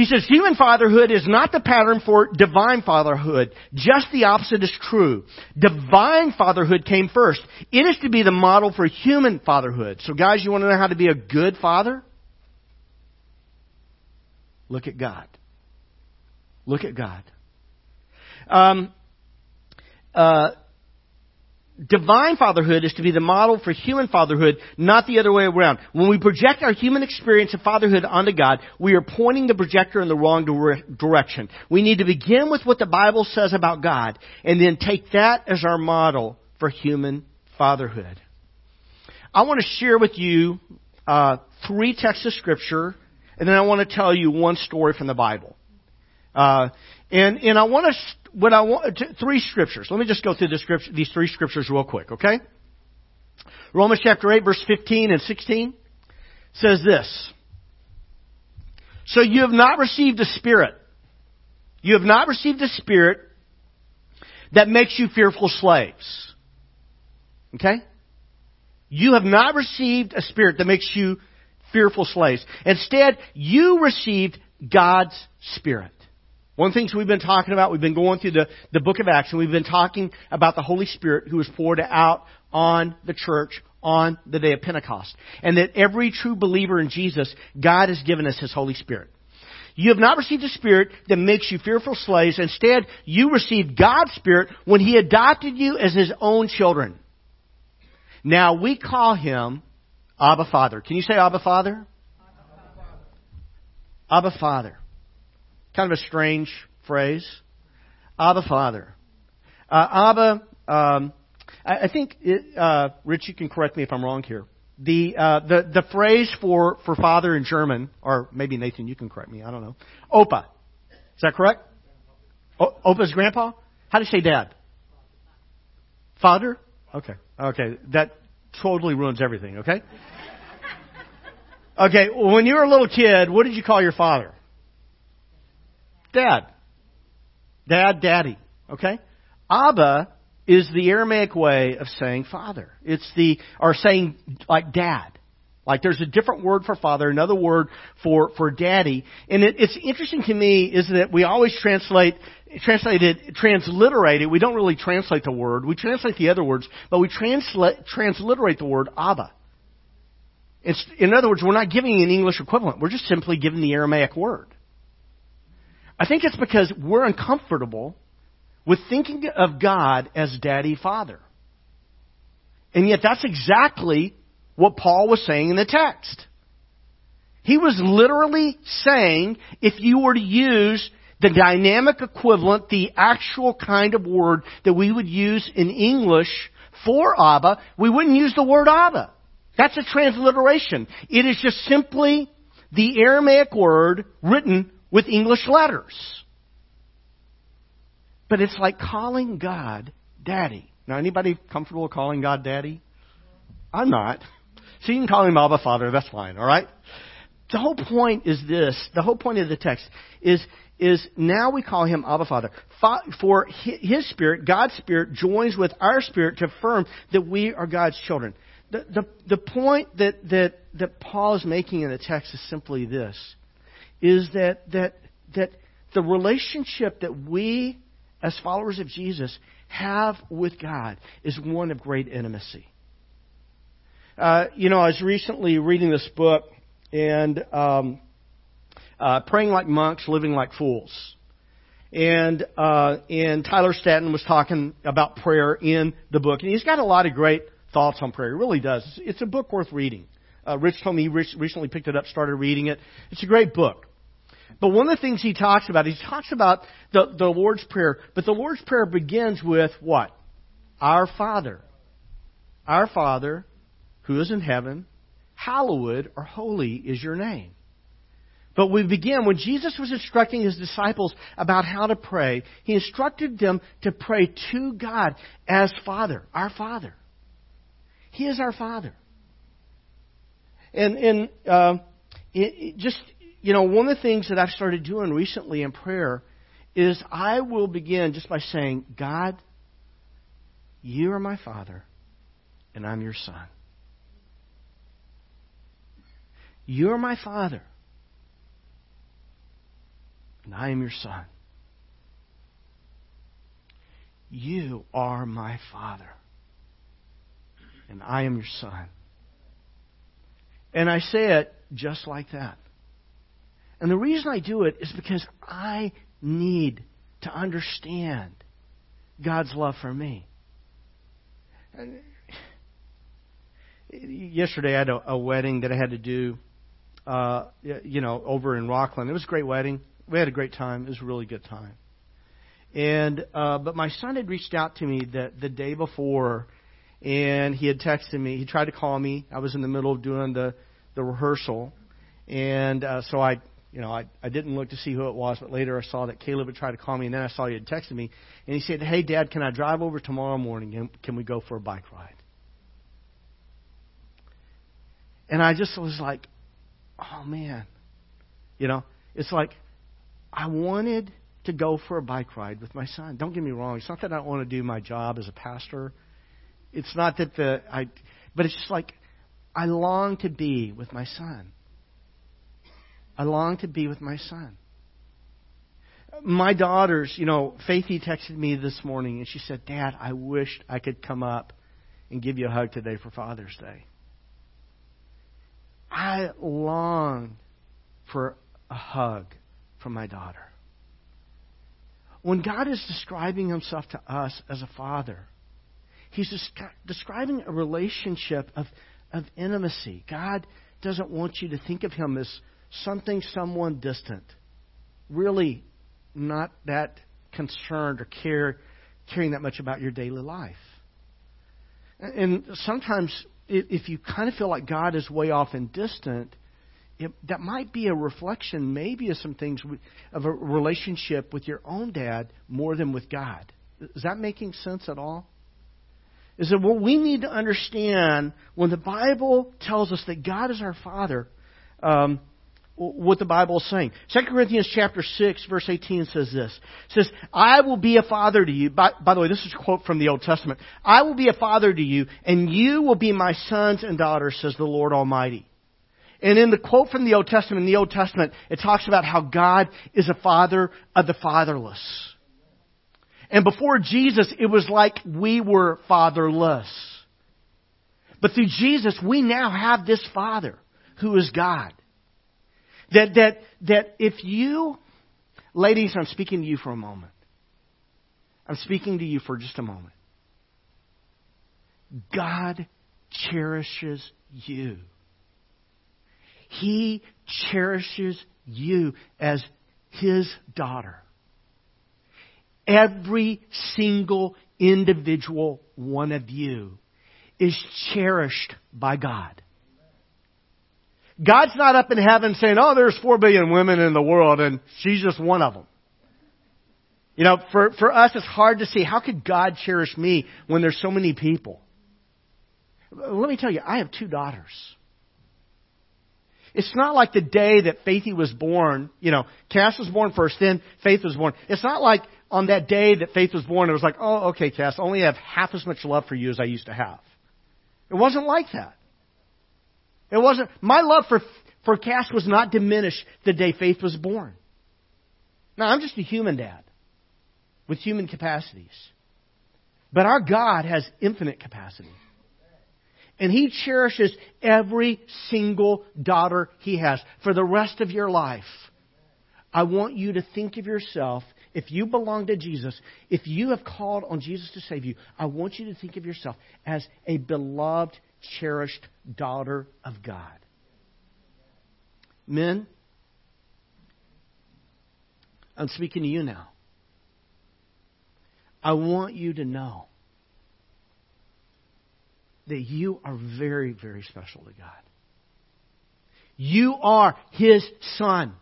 He says human fatherhood is not the pattern for divine fatherhood. Just the opposite is true. Divine fatherhood came first. It is to be the model for human fatherhood. So guys, you want to know how to be a good father? Look at God. Look at God. Um, uh, divine fatherhood is to be the model for human fatherhood, not the other way around. When we project our human experience of fatherhood onto God, we are pointing the projector in the wrong dire- direction. We need to begin with what the Bible says about God, and then take that as our model for human fatherhood. I want to share with you uh, three texts of Scripture and then I want to tell you one story from the Bible. Uh, and and I want to what I want three scriptures. Let me just go through the scripture, these three scriptures real quick, okay? Romans chapter eight, verse fifteen and sixteen says this. So you have not received a spirit. You have not received a spirit that makes you fearful slaves. Okay? You have not received a spirit that makes you fearful slaves. Instead, you received God's Spirit. One of the things we've been talking about, we've been going through the, the book of Acts, and we've been talking about the Holy Spirit who was poured out on the church on the day of Pentecost. And that every true believer in Jesus, God has given us His Holy Spirit. You have not received a spirit that makes you fearful slaves. Instead, you received God's Spirit when He adopted you as His own children. Now we call Him Abba Father. Can you say Abba Father? Abba Father. Kind of a strange phrase. Abba Father. Uh, Abba, um, I, I think, it, uh, Rich, you can correct me if I'm wrong here. The, uh, the, the phrase for, for father in German, or maybe Nathan, you can correct me, I don't know. Opa. Is that correct? O, Opa's grandpa? How do you say dad? Father? Okay. Okay. That totally ruins everything, okay? Okay, when you were a little kid, what did you call your father? Dad. Dad, daddy. Okay? Abba is the Aramaic way of saying father. It's the, or saying like dad. Like there's a different word for father, another word for, for daddy. And it, it's interesting to me is that we always translate, translate it, transliterate it. We don't really translate the word. We translate the other words, but we translate, transliterate the word Abba. It's, in other words, we're not giving an English equivalent. We're just simply giving the Aramaic word. I think it's because we're uncomfortable with thinking of God as daddy father. And yet that's exactly what Paul was saying in the text. He was literally saying if you were to use the dynamic equivalent, the actual kind of word that we would use in English for Abba, we wouldn't use the word Abba. That's a transliteration. It is just simply the Aramaic word written with English letters. But it's like calling God Daddy. Now, anybody comfortable calling God Daddy? I'm not. So you can call him Abba Father, that's fine, alright? The whole point is this, the whole point of the text is, is now we call him Abba Father. For his spirit, God's spirit, joins with our spirit to affirm that we are God's children. The, the, the point that, that, that Paul is making in the text is simply this, is that, that, that the relationship that we, as followers of Jesus, have with God is one of great intimacy. Uh, you know, I was recently reading this book and um, uh, praying like monks, living like fools. And uh, and Tyler Staton was talking about prayer in the book, and he's got a lot of great thoughts on prayer. He really does. It's, it's a book worth reading. Uh, Rich told me he recently picked it up, started reading it. It's a great book. But one of the things he talks about, he talks about the, the Lord's Prayer, but the Lord's Prayer begins with what? Our Father. Our Father, who is in heaven, hallowed or holy is your name. But we begin, when Jesus was instructing his disciples about how to pray, he instructed them to pray to God as Father, our Father. He is our Father. And, and uh, it, it just, you know, one of the things that I've started doing recently in prayer is I will begin just by saying, God, you are my Father, and I'm your Son. You are my Father, and I am your Son. You are my Father and I am your son. And I say it just like that. And the reason I do it is because I need to understand God's love for me. Yesterday I had a, a wedding that I had to do, uh, you know, over in Rockland. It was a great wedding. We had a great time. It was a really good time. And uh, but my son had reached out to me the the day before and he had texted me. He tried to call me. I was in the middle of doing the the rehearsal, and uh, so I, you know, I I didn't look to see who it was, but later I saw that Caleb had tried to call me, and then I saw he had texted me, and he said, "Hey, Dad, can I drive over tomorrow morning? and Can we go for a bike ride?" And I just was like, "Oh man," you know, it's like I wanted to go for a bike ride with my son. Don't get me wrong; it's not that I don't want to do my job as a pastor it's not that the I, but it's just like I long to be with my son. I long to be with my son. My daughters, you know, Faithy texted me this morning and she said, Dad, I wished I could come up and give you a hug today for Father's Day. I long for a hug from my daughter. When God is describing himself to us as a father, He's describing a relationship of, of intimacy. God doesn't want you to think of Him as something, someone distant. Really not that concerned or care, caring that much about your daily life. And sometimes, if you kind of feel like God is way off and distant, it, that might be a reflection, maybe, of some things of a relationship with your own dad more than with God. Is that making sense at all? is that what we need to understand when the Bible tells us that God is our Father, um, what the Bible is saying. 2 Corinthians chapter 6 verse 18 says this. It says, I will be a father to you. By, by, the way, this is a quote from the Old Testament. I will be a father to you and you will be my sons and daughters, says the Lord Almighty. And in the quote from the Old Testament, in the Old Testament, it talks about how God is a father of the fatherless. And before Jesus, it was like we were fatherless. But through Jesus, we now have this Father who is God. That, that, that if you, ladies, I'm speaking to you for a moment. I'm speaking to you for just a moment. God cherishes you. He cherishes you as His daughter. Every single individual one of you is cherished by God. God's not up in heaven saying, oh, there's four billion women in the world and she's just one of them. You know, for, for us, it's hard to see how could God cherish me when there's so many people? Let me tell you, I have two daughters. It's not like the day that Faithy was born, you know, Cass was born first, then Faith was born. It's not like on that day that Faith was born, it was like, oh, okay, Cass, I only have half as much love for you as I used to have. It wasn't like that. It wasn't, my love for, for Cass was not diminished the day Faith was born. Now, I'm just a human dad with human capacities. But our God has infinite capacity. And He cherishes every single daughter He has for the rest of your life. I want you to think of yourself, if you belong to Jesus, if you have called on Jesus to save you, I want you to think of yourself as a beloved, cherished daughter of God. Men, I'm speaking to you now. I want you to know that you are very, very special to God. You are His Son.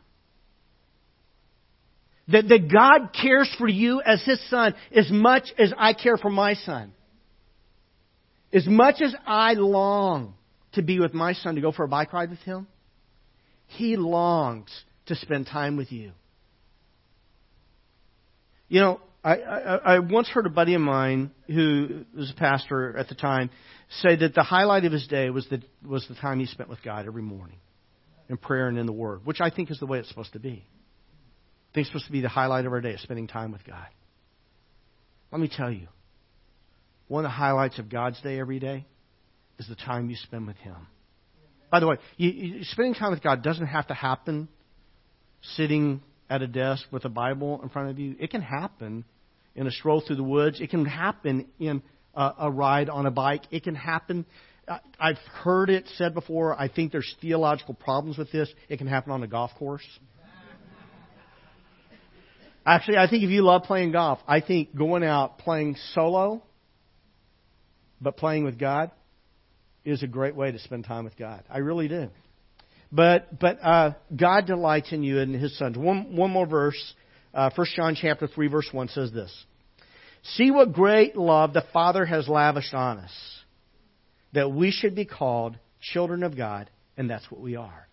That, that God cares for you as His Son as much as I care for my son. As much as I long to be with my son, to go for a bike ride with him, he longs to spend time with you. You know, I, I, I once heard a buddy of mine who was a pastor at the time say that the highlight of his day was the, was the time he spent with God every morning in prayer and in the Word, which I think is the way it's supposed to be. I think it's supposed to be the highlight of our day, spending time with God. Let me tell you, one of the highlights of God's day every day is the time you spend with Him. By the way, you, you, spending time with God doesn't have to happen sitting at a desk with a Bible in front of you. It can happen in a stroll through the woods. It can happen in a, a ride on a bike. It can happen. I've heard it said before. I think there's theological problems with this. It can happen on a golf course. Actually, I think if you love playing golf, I think going out playing solo, but playing with God, is a great way to spend time with God. I really do. But but uh, God delights in you and His sons. One one more verse. Uh, 1 John chapter three verse one says this: See what great love the Father has lavished on us, that we should be called children of God, and that's what we are.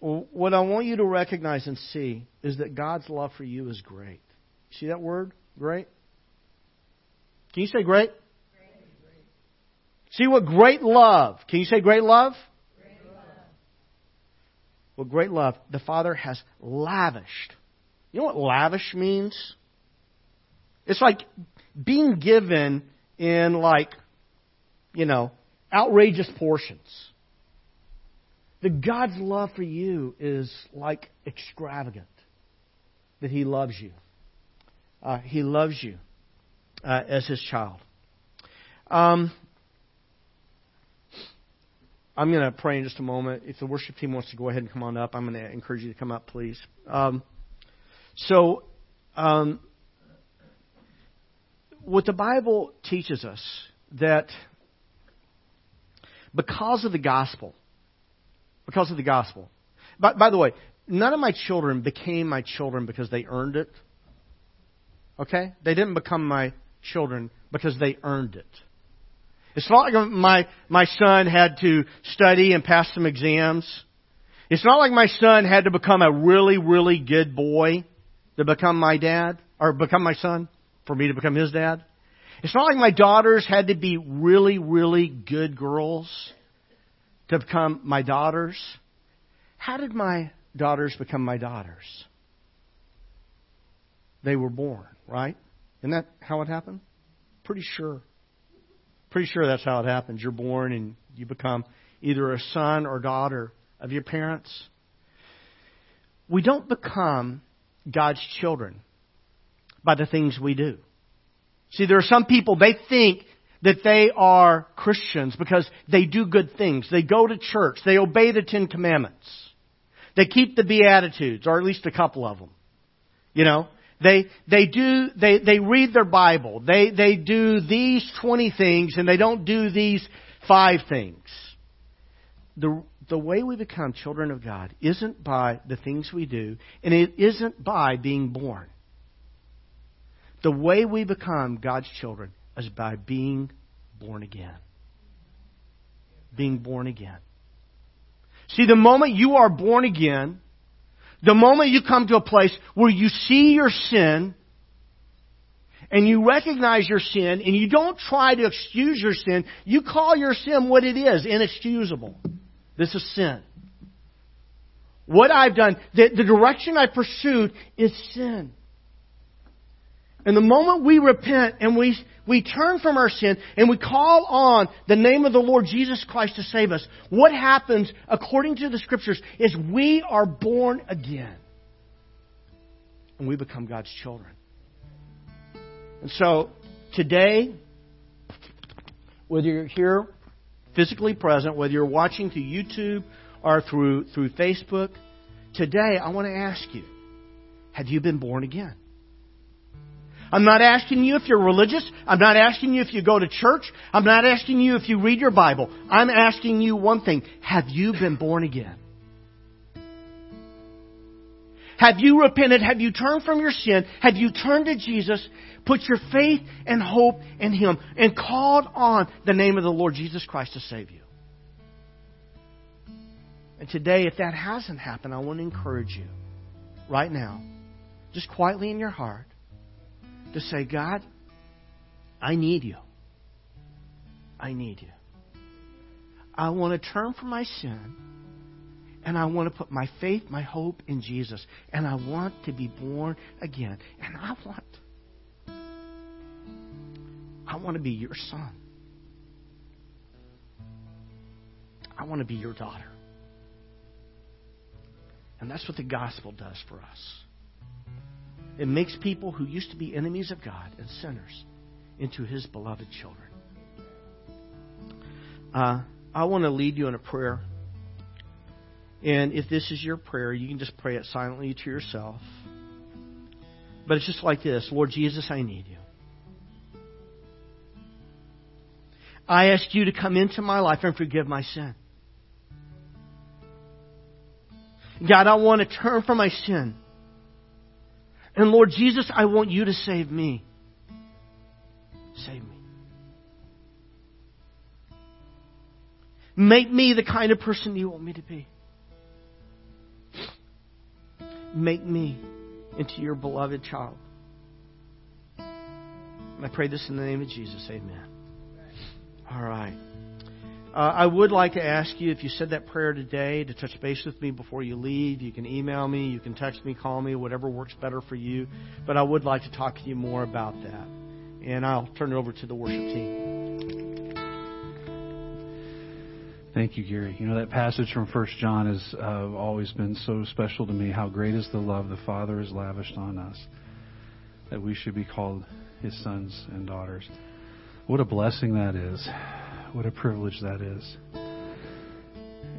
What I want you to recognize and see is that God's love for you is great. See that word? Great? Can you say great? See what great love. Can you say great love? Well, great love. The Father has lavished. You know what lavish means? It's like being given in like, you know, outrageous portions. The God's love for you is like extravagant. That He loves you. Uh, he loves you uh, as His child. Um, I'm going to pray in just a moment. If the worship team wants to go ahead and come on up, I'm going to encourage you to come up, please. Um, so, um, what the Bible teaches us that because of the gospel, because of the gospel. By, by the way, none of my children became my children because they earned it. Okay? They didn't become my children because they earned it. It's not like my, my son had to study and pass some exams. It's not like my son had to become a really, really good boy to become my dad, or become my son, for me to become his dad. It's not like my daughters had to be really, really good girls to become my daughters. How did my daughters become my daughters? They were born, right? Isn't that how it happened? Pretty sure. Pretty sure that's how it happens. You're born and you become either a son or daughter of your parents. We don't become God's children by the things we do. See, there are some people, they think that they are Christians because they do good things. They go to church. They obey the Ten Commandments. They keep the Beatitudes, or at least a couple of them. You know, they, they do, they, they read their Bible. They, they do these 20 things and they don't do these five things. The, the way we become children of God isn't by the things we do, and it isn't by being born. The way we become God's children is by being born again. Being born again. See, the moment you are born again, the moment you come to a place where you see your sin and you recognize your sin and you don't try to excuse your sin, you call your sin what it is, inexcusable. This is sin. What I've done, the, the direction I pursued is sin. And the moment we repent and we, we turn from our sin and we call on the name of the Lord Jesus Christ to save us, what happens, according to the Scriptures, is we are born again. And we become God's children. And so, today, whether you're here physically present, whether you're watching through YouTube or through, through Facebook, today I want to ask you, have you been born again? I'm not asking you if you're religious. I'm not asking you if you go to church. I'm not asking you if you read your Bible. I'm asking you one thing. Have you been born again? Have you repented? Have you turned from your sin? Have you turned to Jesus, put your faith and hope in Him, and called on the name of the Lord Jesus Christ to save you? And today, if that hasn't happened, I want to encourage you right now, just quietly in your heart, to say, God, I need you. I need you. I want to turn from my sin and I want to put my faith, my hope in Jesus. And I want to be born again. And I want I want to be your son. I want to be your daughter. And that's what the gospel does for us. It makes people who used to be enemies of God and sinners into His beloved children. Uh, I want to lead you in a prayer. And if this is your prayer, you can just pray it silently to yourself. But it's just like this Lord Jesus, I need you. I ask you to come into my life and forgive my sin. God, I want to turn from my sin. And Lord Jesus, I want you to save me. Save me. Make me the kind of person you want me to be. Make me into your beloved child. And I pray this in the name of Jesus. Amen. All right. Uh, I would like to ask you, if you said that prayer today, to touch base with me before you leave. You can email me, you can text me, call me, whatever works better for you. But I would like to talk to you more about that. And I'll turn it over to the worship team. Thank you, Gary. You know, that passage from First John has uh, always been so special to me. How great is the love the Father has lavished on us, that we should be called His sons and daughters. What a blessing that is. What a privilege that is.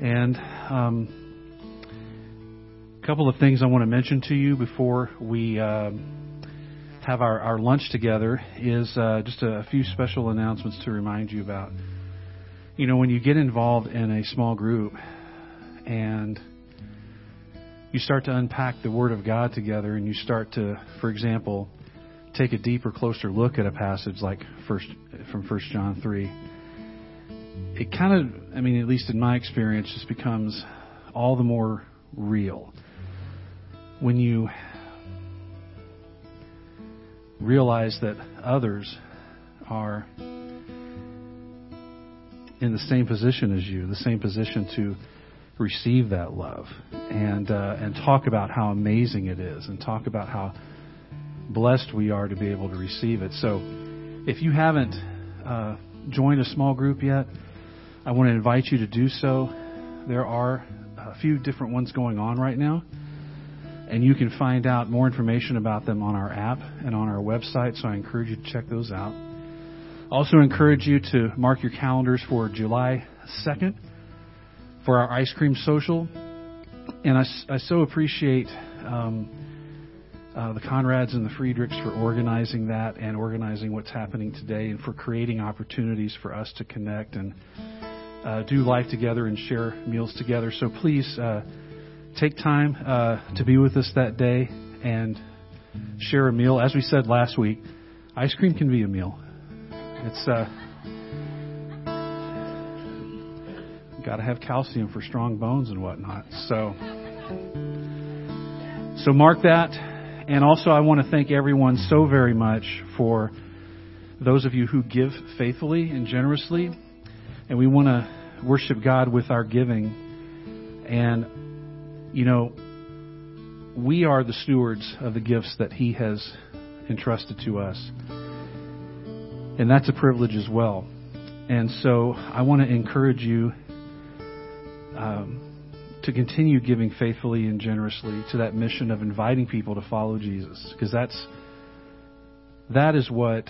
And um, a couple of things I want to mention to you before we uh, have our, our lunch together is uh, just a, a few special announcements to remind you about. You know, when you get involved in a small group and you start to unpack the Word of God together and you start to, for example, take a deeper, closer look at a passage like first from First John 3 it kind of, I mean, at least in my experience, just becomes all the more real when you realize that others are in the same position as you, the same position to receive that love, and uh, and talk about how amazing it is, and talk about how blessed we are to be able to receive it. So, if you haven't uh, joined a small group yet, I want to invite you to do so. There are a few different ones going on right now, and you can find out more information about them on our app and on our website. So I encourage you to check those out. Also encourage you to mark your calendars for July 2nd for our ice cream social. And I, I so appreciate um, uh, the Conrads and the Friedrichs for organizing that and organizing what's happening today and for creating opportunities for us to connect and uh, do life together and share meals together. So please uh, take time uh, to be with us that day and share a meal. As we said last week, ice cream can be a meal. It's uh, got to have calcium for strong bones and whatnot. So, so mark that. And also, I want to thank everyone so very much for those of you who give faithfully and generously. And we want to worship God with our giving. And, you know, we are the stewards of the gifts that He has entrusted to us. And that's a privilege as well. And so I want to encourage you um, to continue giving faithfully and generously to that mission of inviting people to follow Jesus, because that's that is what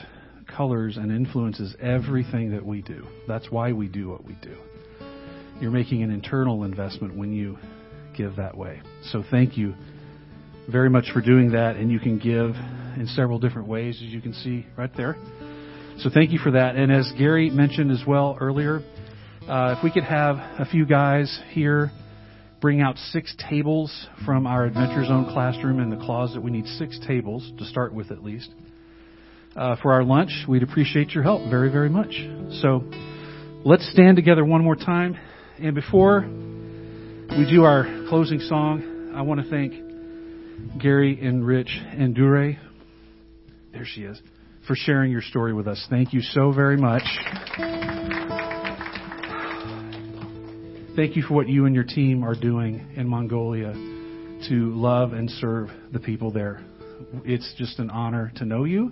colors and influences everything that we do. That's why we do what we do. You're making an internal investment when you give that way. So thank you very much for doing that, and you can give in several different ways, as you can see right there. So thank you for that. And as Gary mentioned as well earlier, uh, if we could have a few guys here bring out six tables from our Adventure Zone classroom in the closet. We need six tables to start with at least. Uh, for our lunch, we'd appreciate your help very, very much. So let's stand together one more time. And before we do our closing song, I want to thank Gary and Rich and Dure. There she is. For sharing your story with us. Thank you so very much. Thank you for what you and your team are doing in Mongolia to love and serve the people there. It's just an honor to know you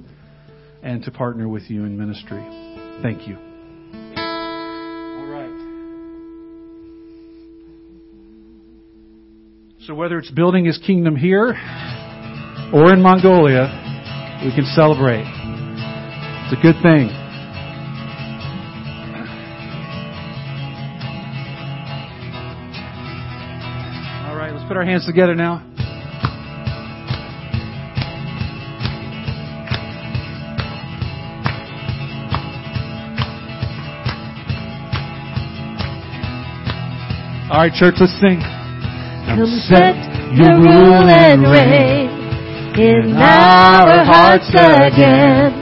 and to partner with you in ministry. Thank you. All right. So, whether it's building his kingdom here or in Mongolia, we can celebrate. It's a good thing. Put our hands together now. All right, church, let's sing. Come set your rule and reign in our hearts again.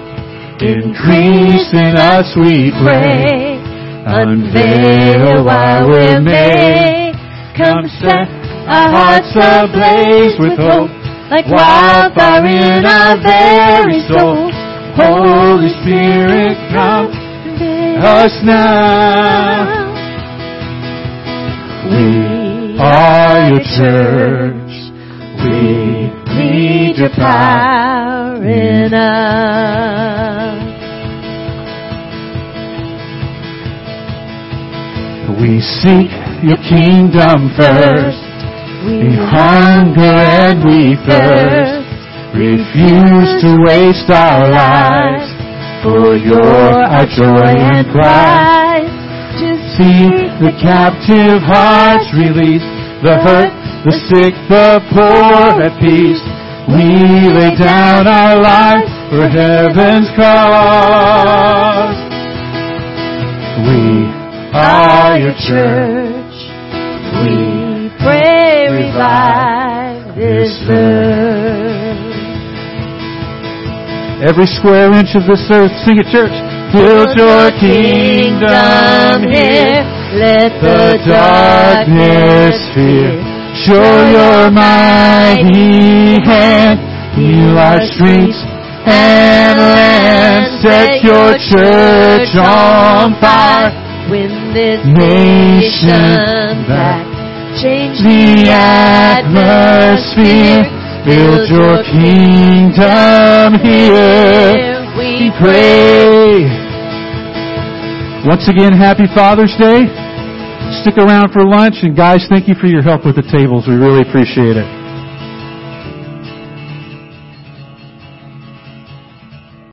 Increase in us, we pray. Unveil while we're made. Come set our hearts are ablaze with hope, like wildfire in our very soul. Holy Spirit, come us now. We are your church. We need your power in us. We seek your kingdom first. We hunger and we thirst, refuse to waste our lives, for you're our joy and pride. To see the captive hearts released, the hurt, the sick, the poor at peace. We lay down our lives for heaven's cause. We are your church. Pray revive this earth. Every square inch of this earth, sing it, church. Build your kingdom here. Let the darkness fear. Show your mighty hand. Heal our streets and land. Set your church on fire. Win this nation back. Change the atmosphere. Build your kingdom here. We pray. Once again, happy Father's Day. Stick around for lunch, and guys, thank you for your help with the tables. We really appreciate it.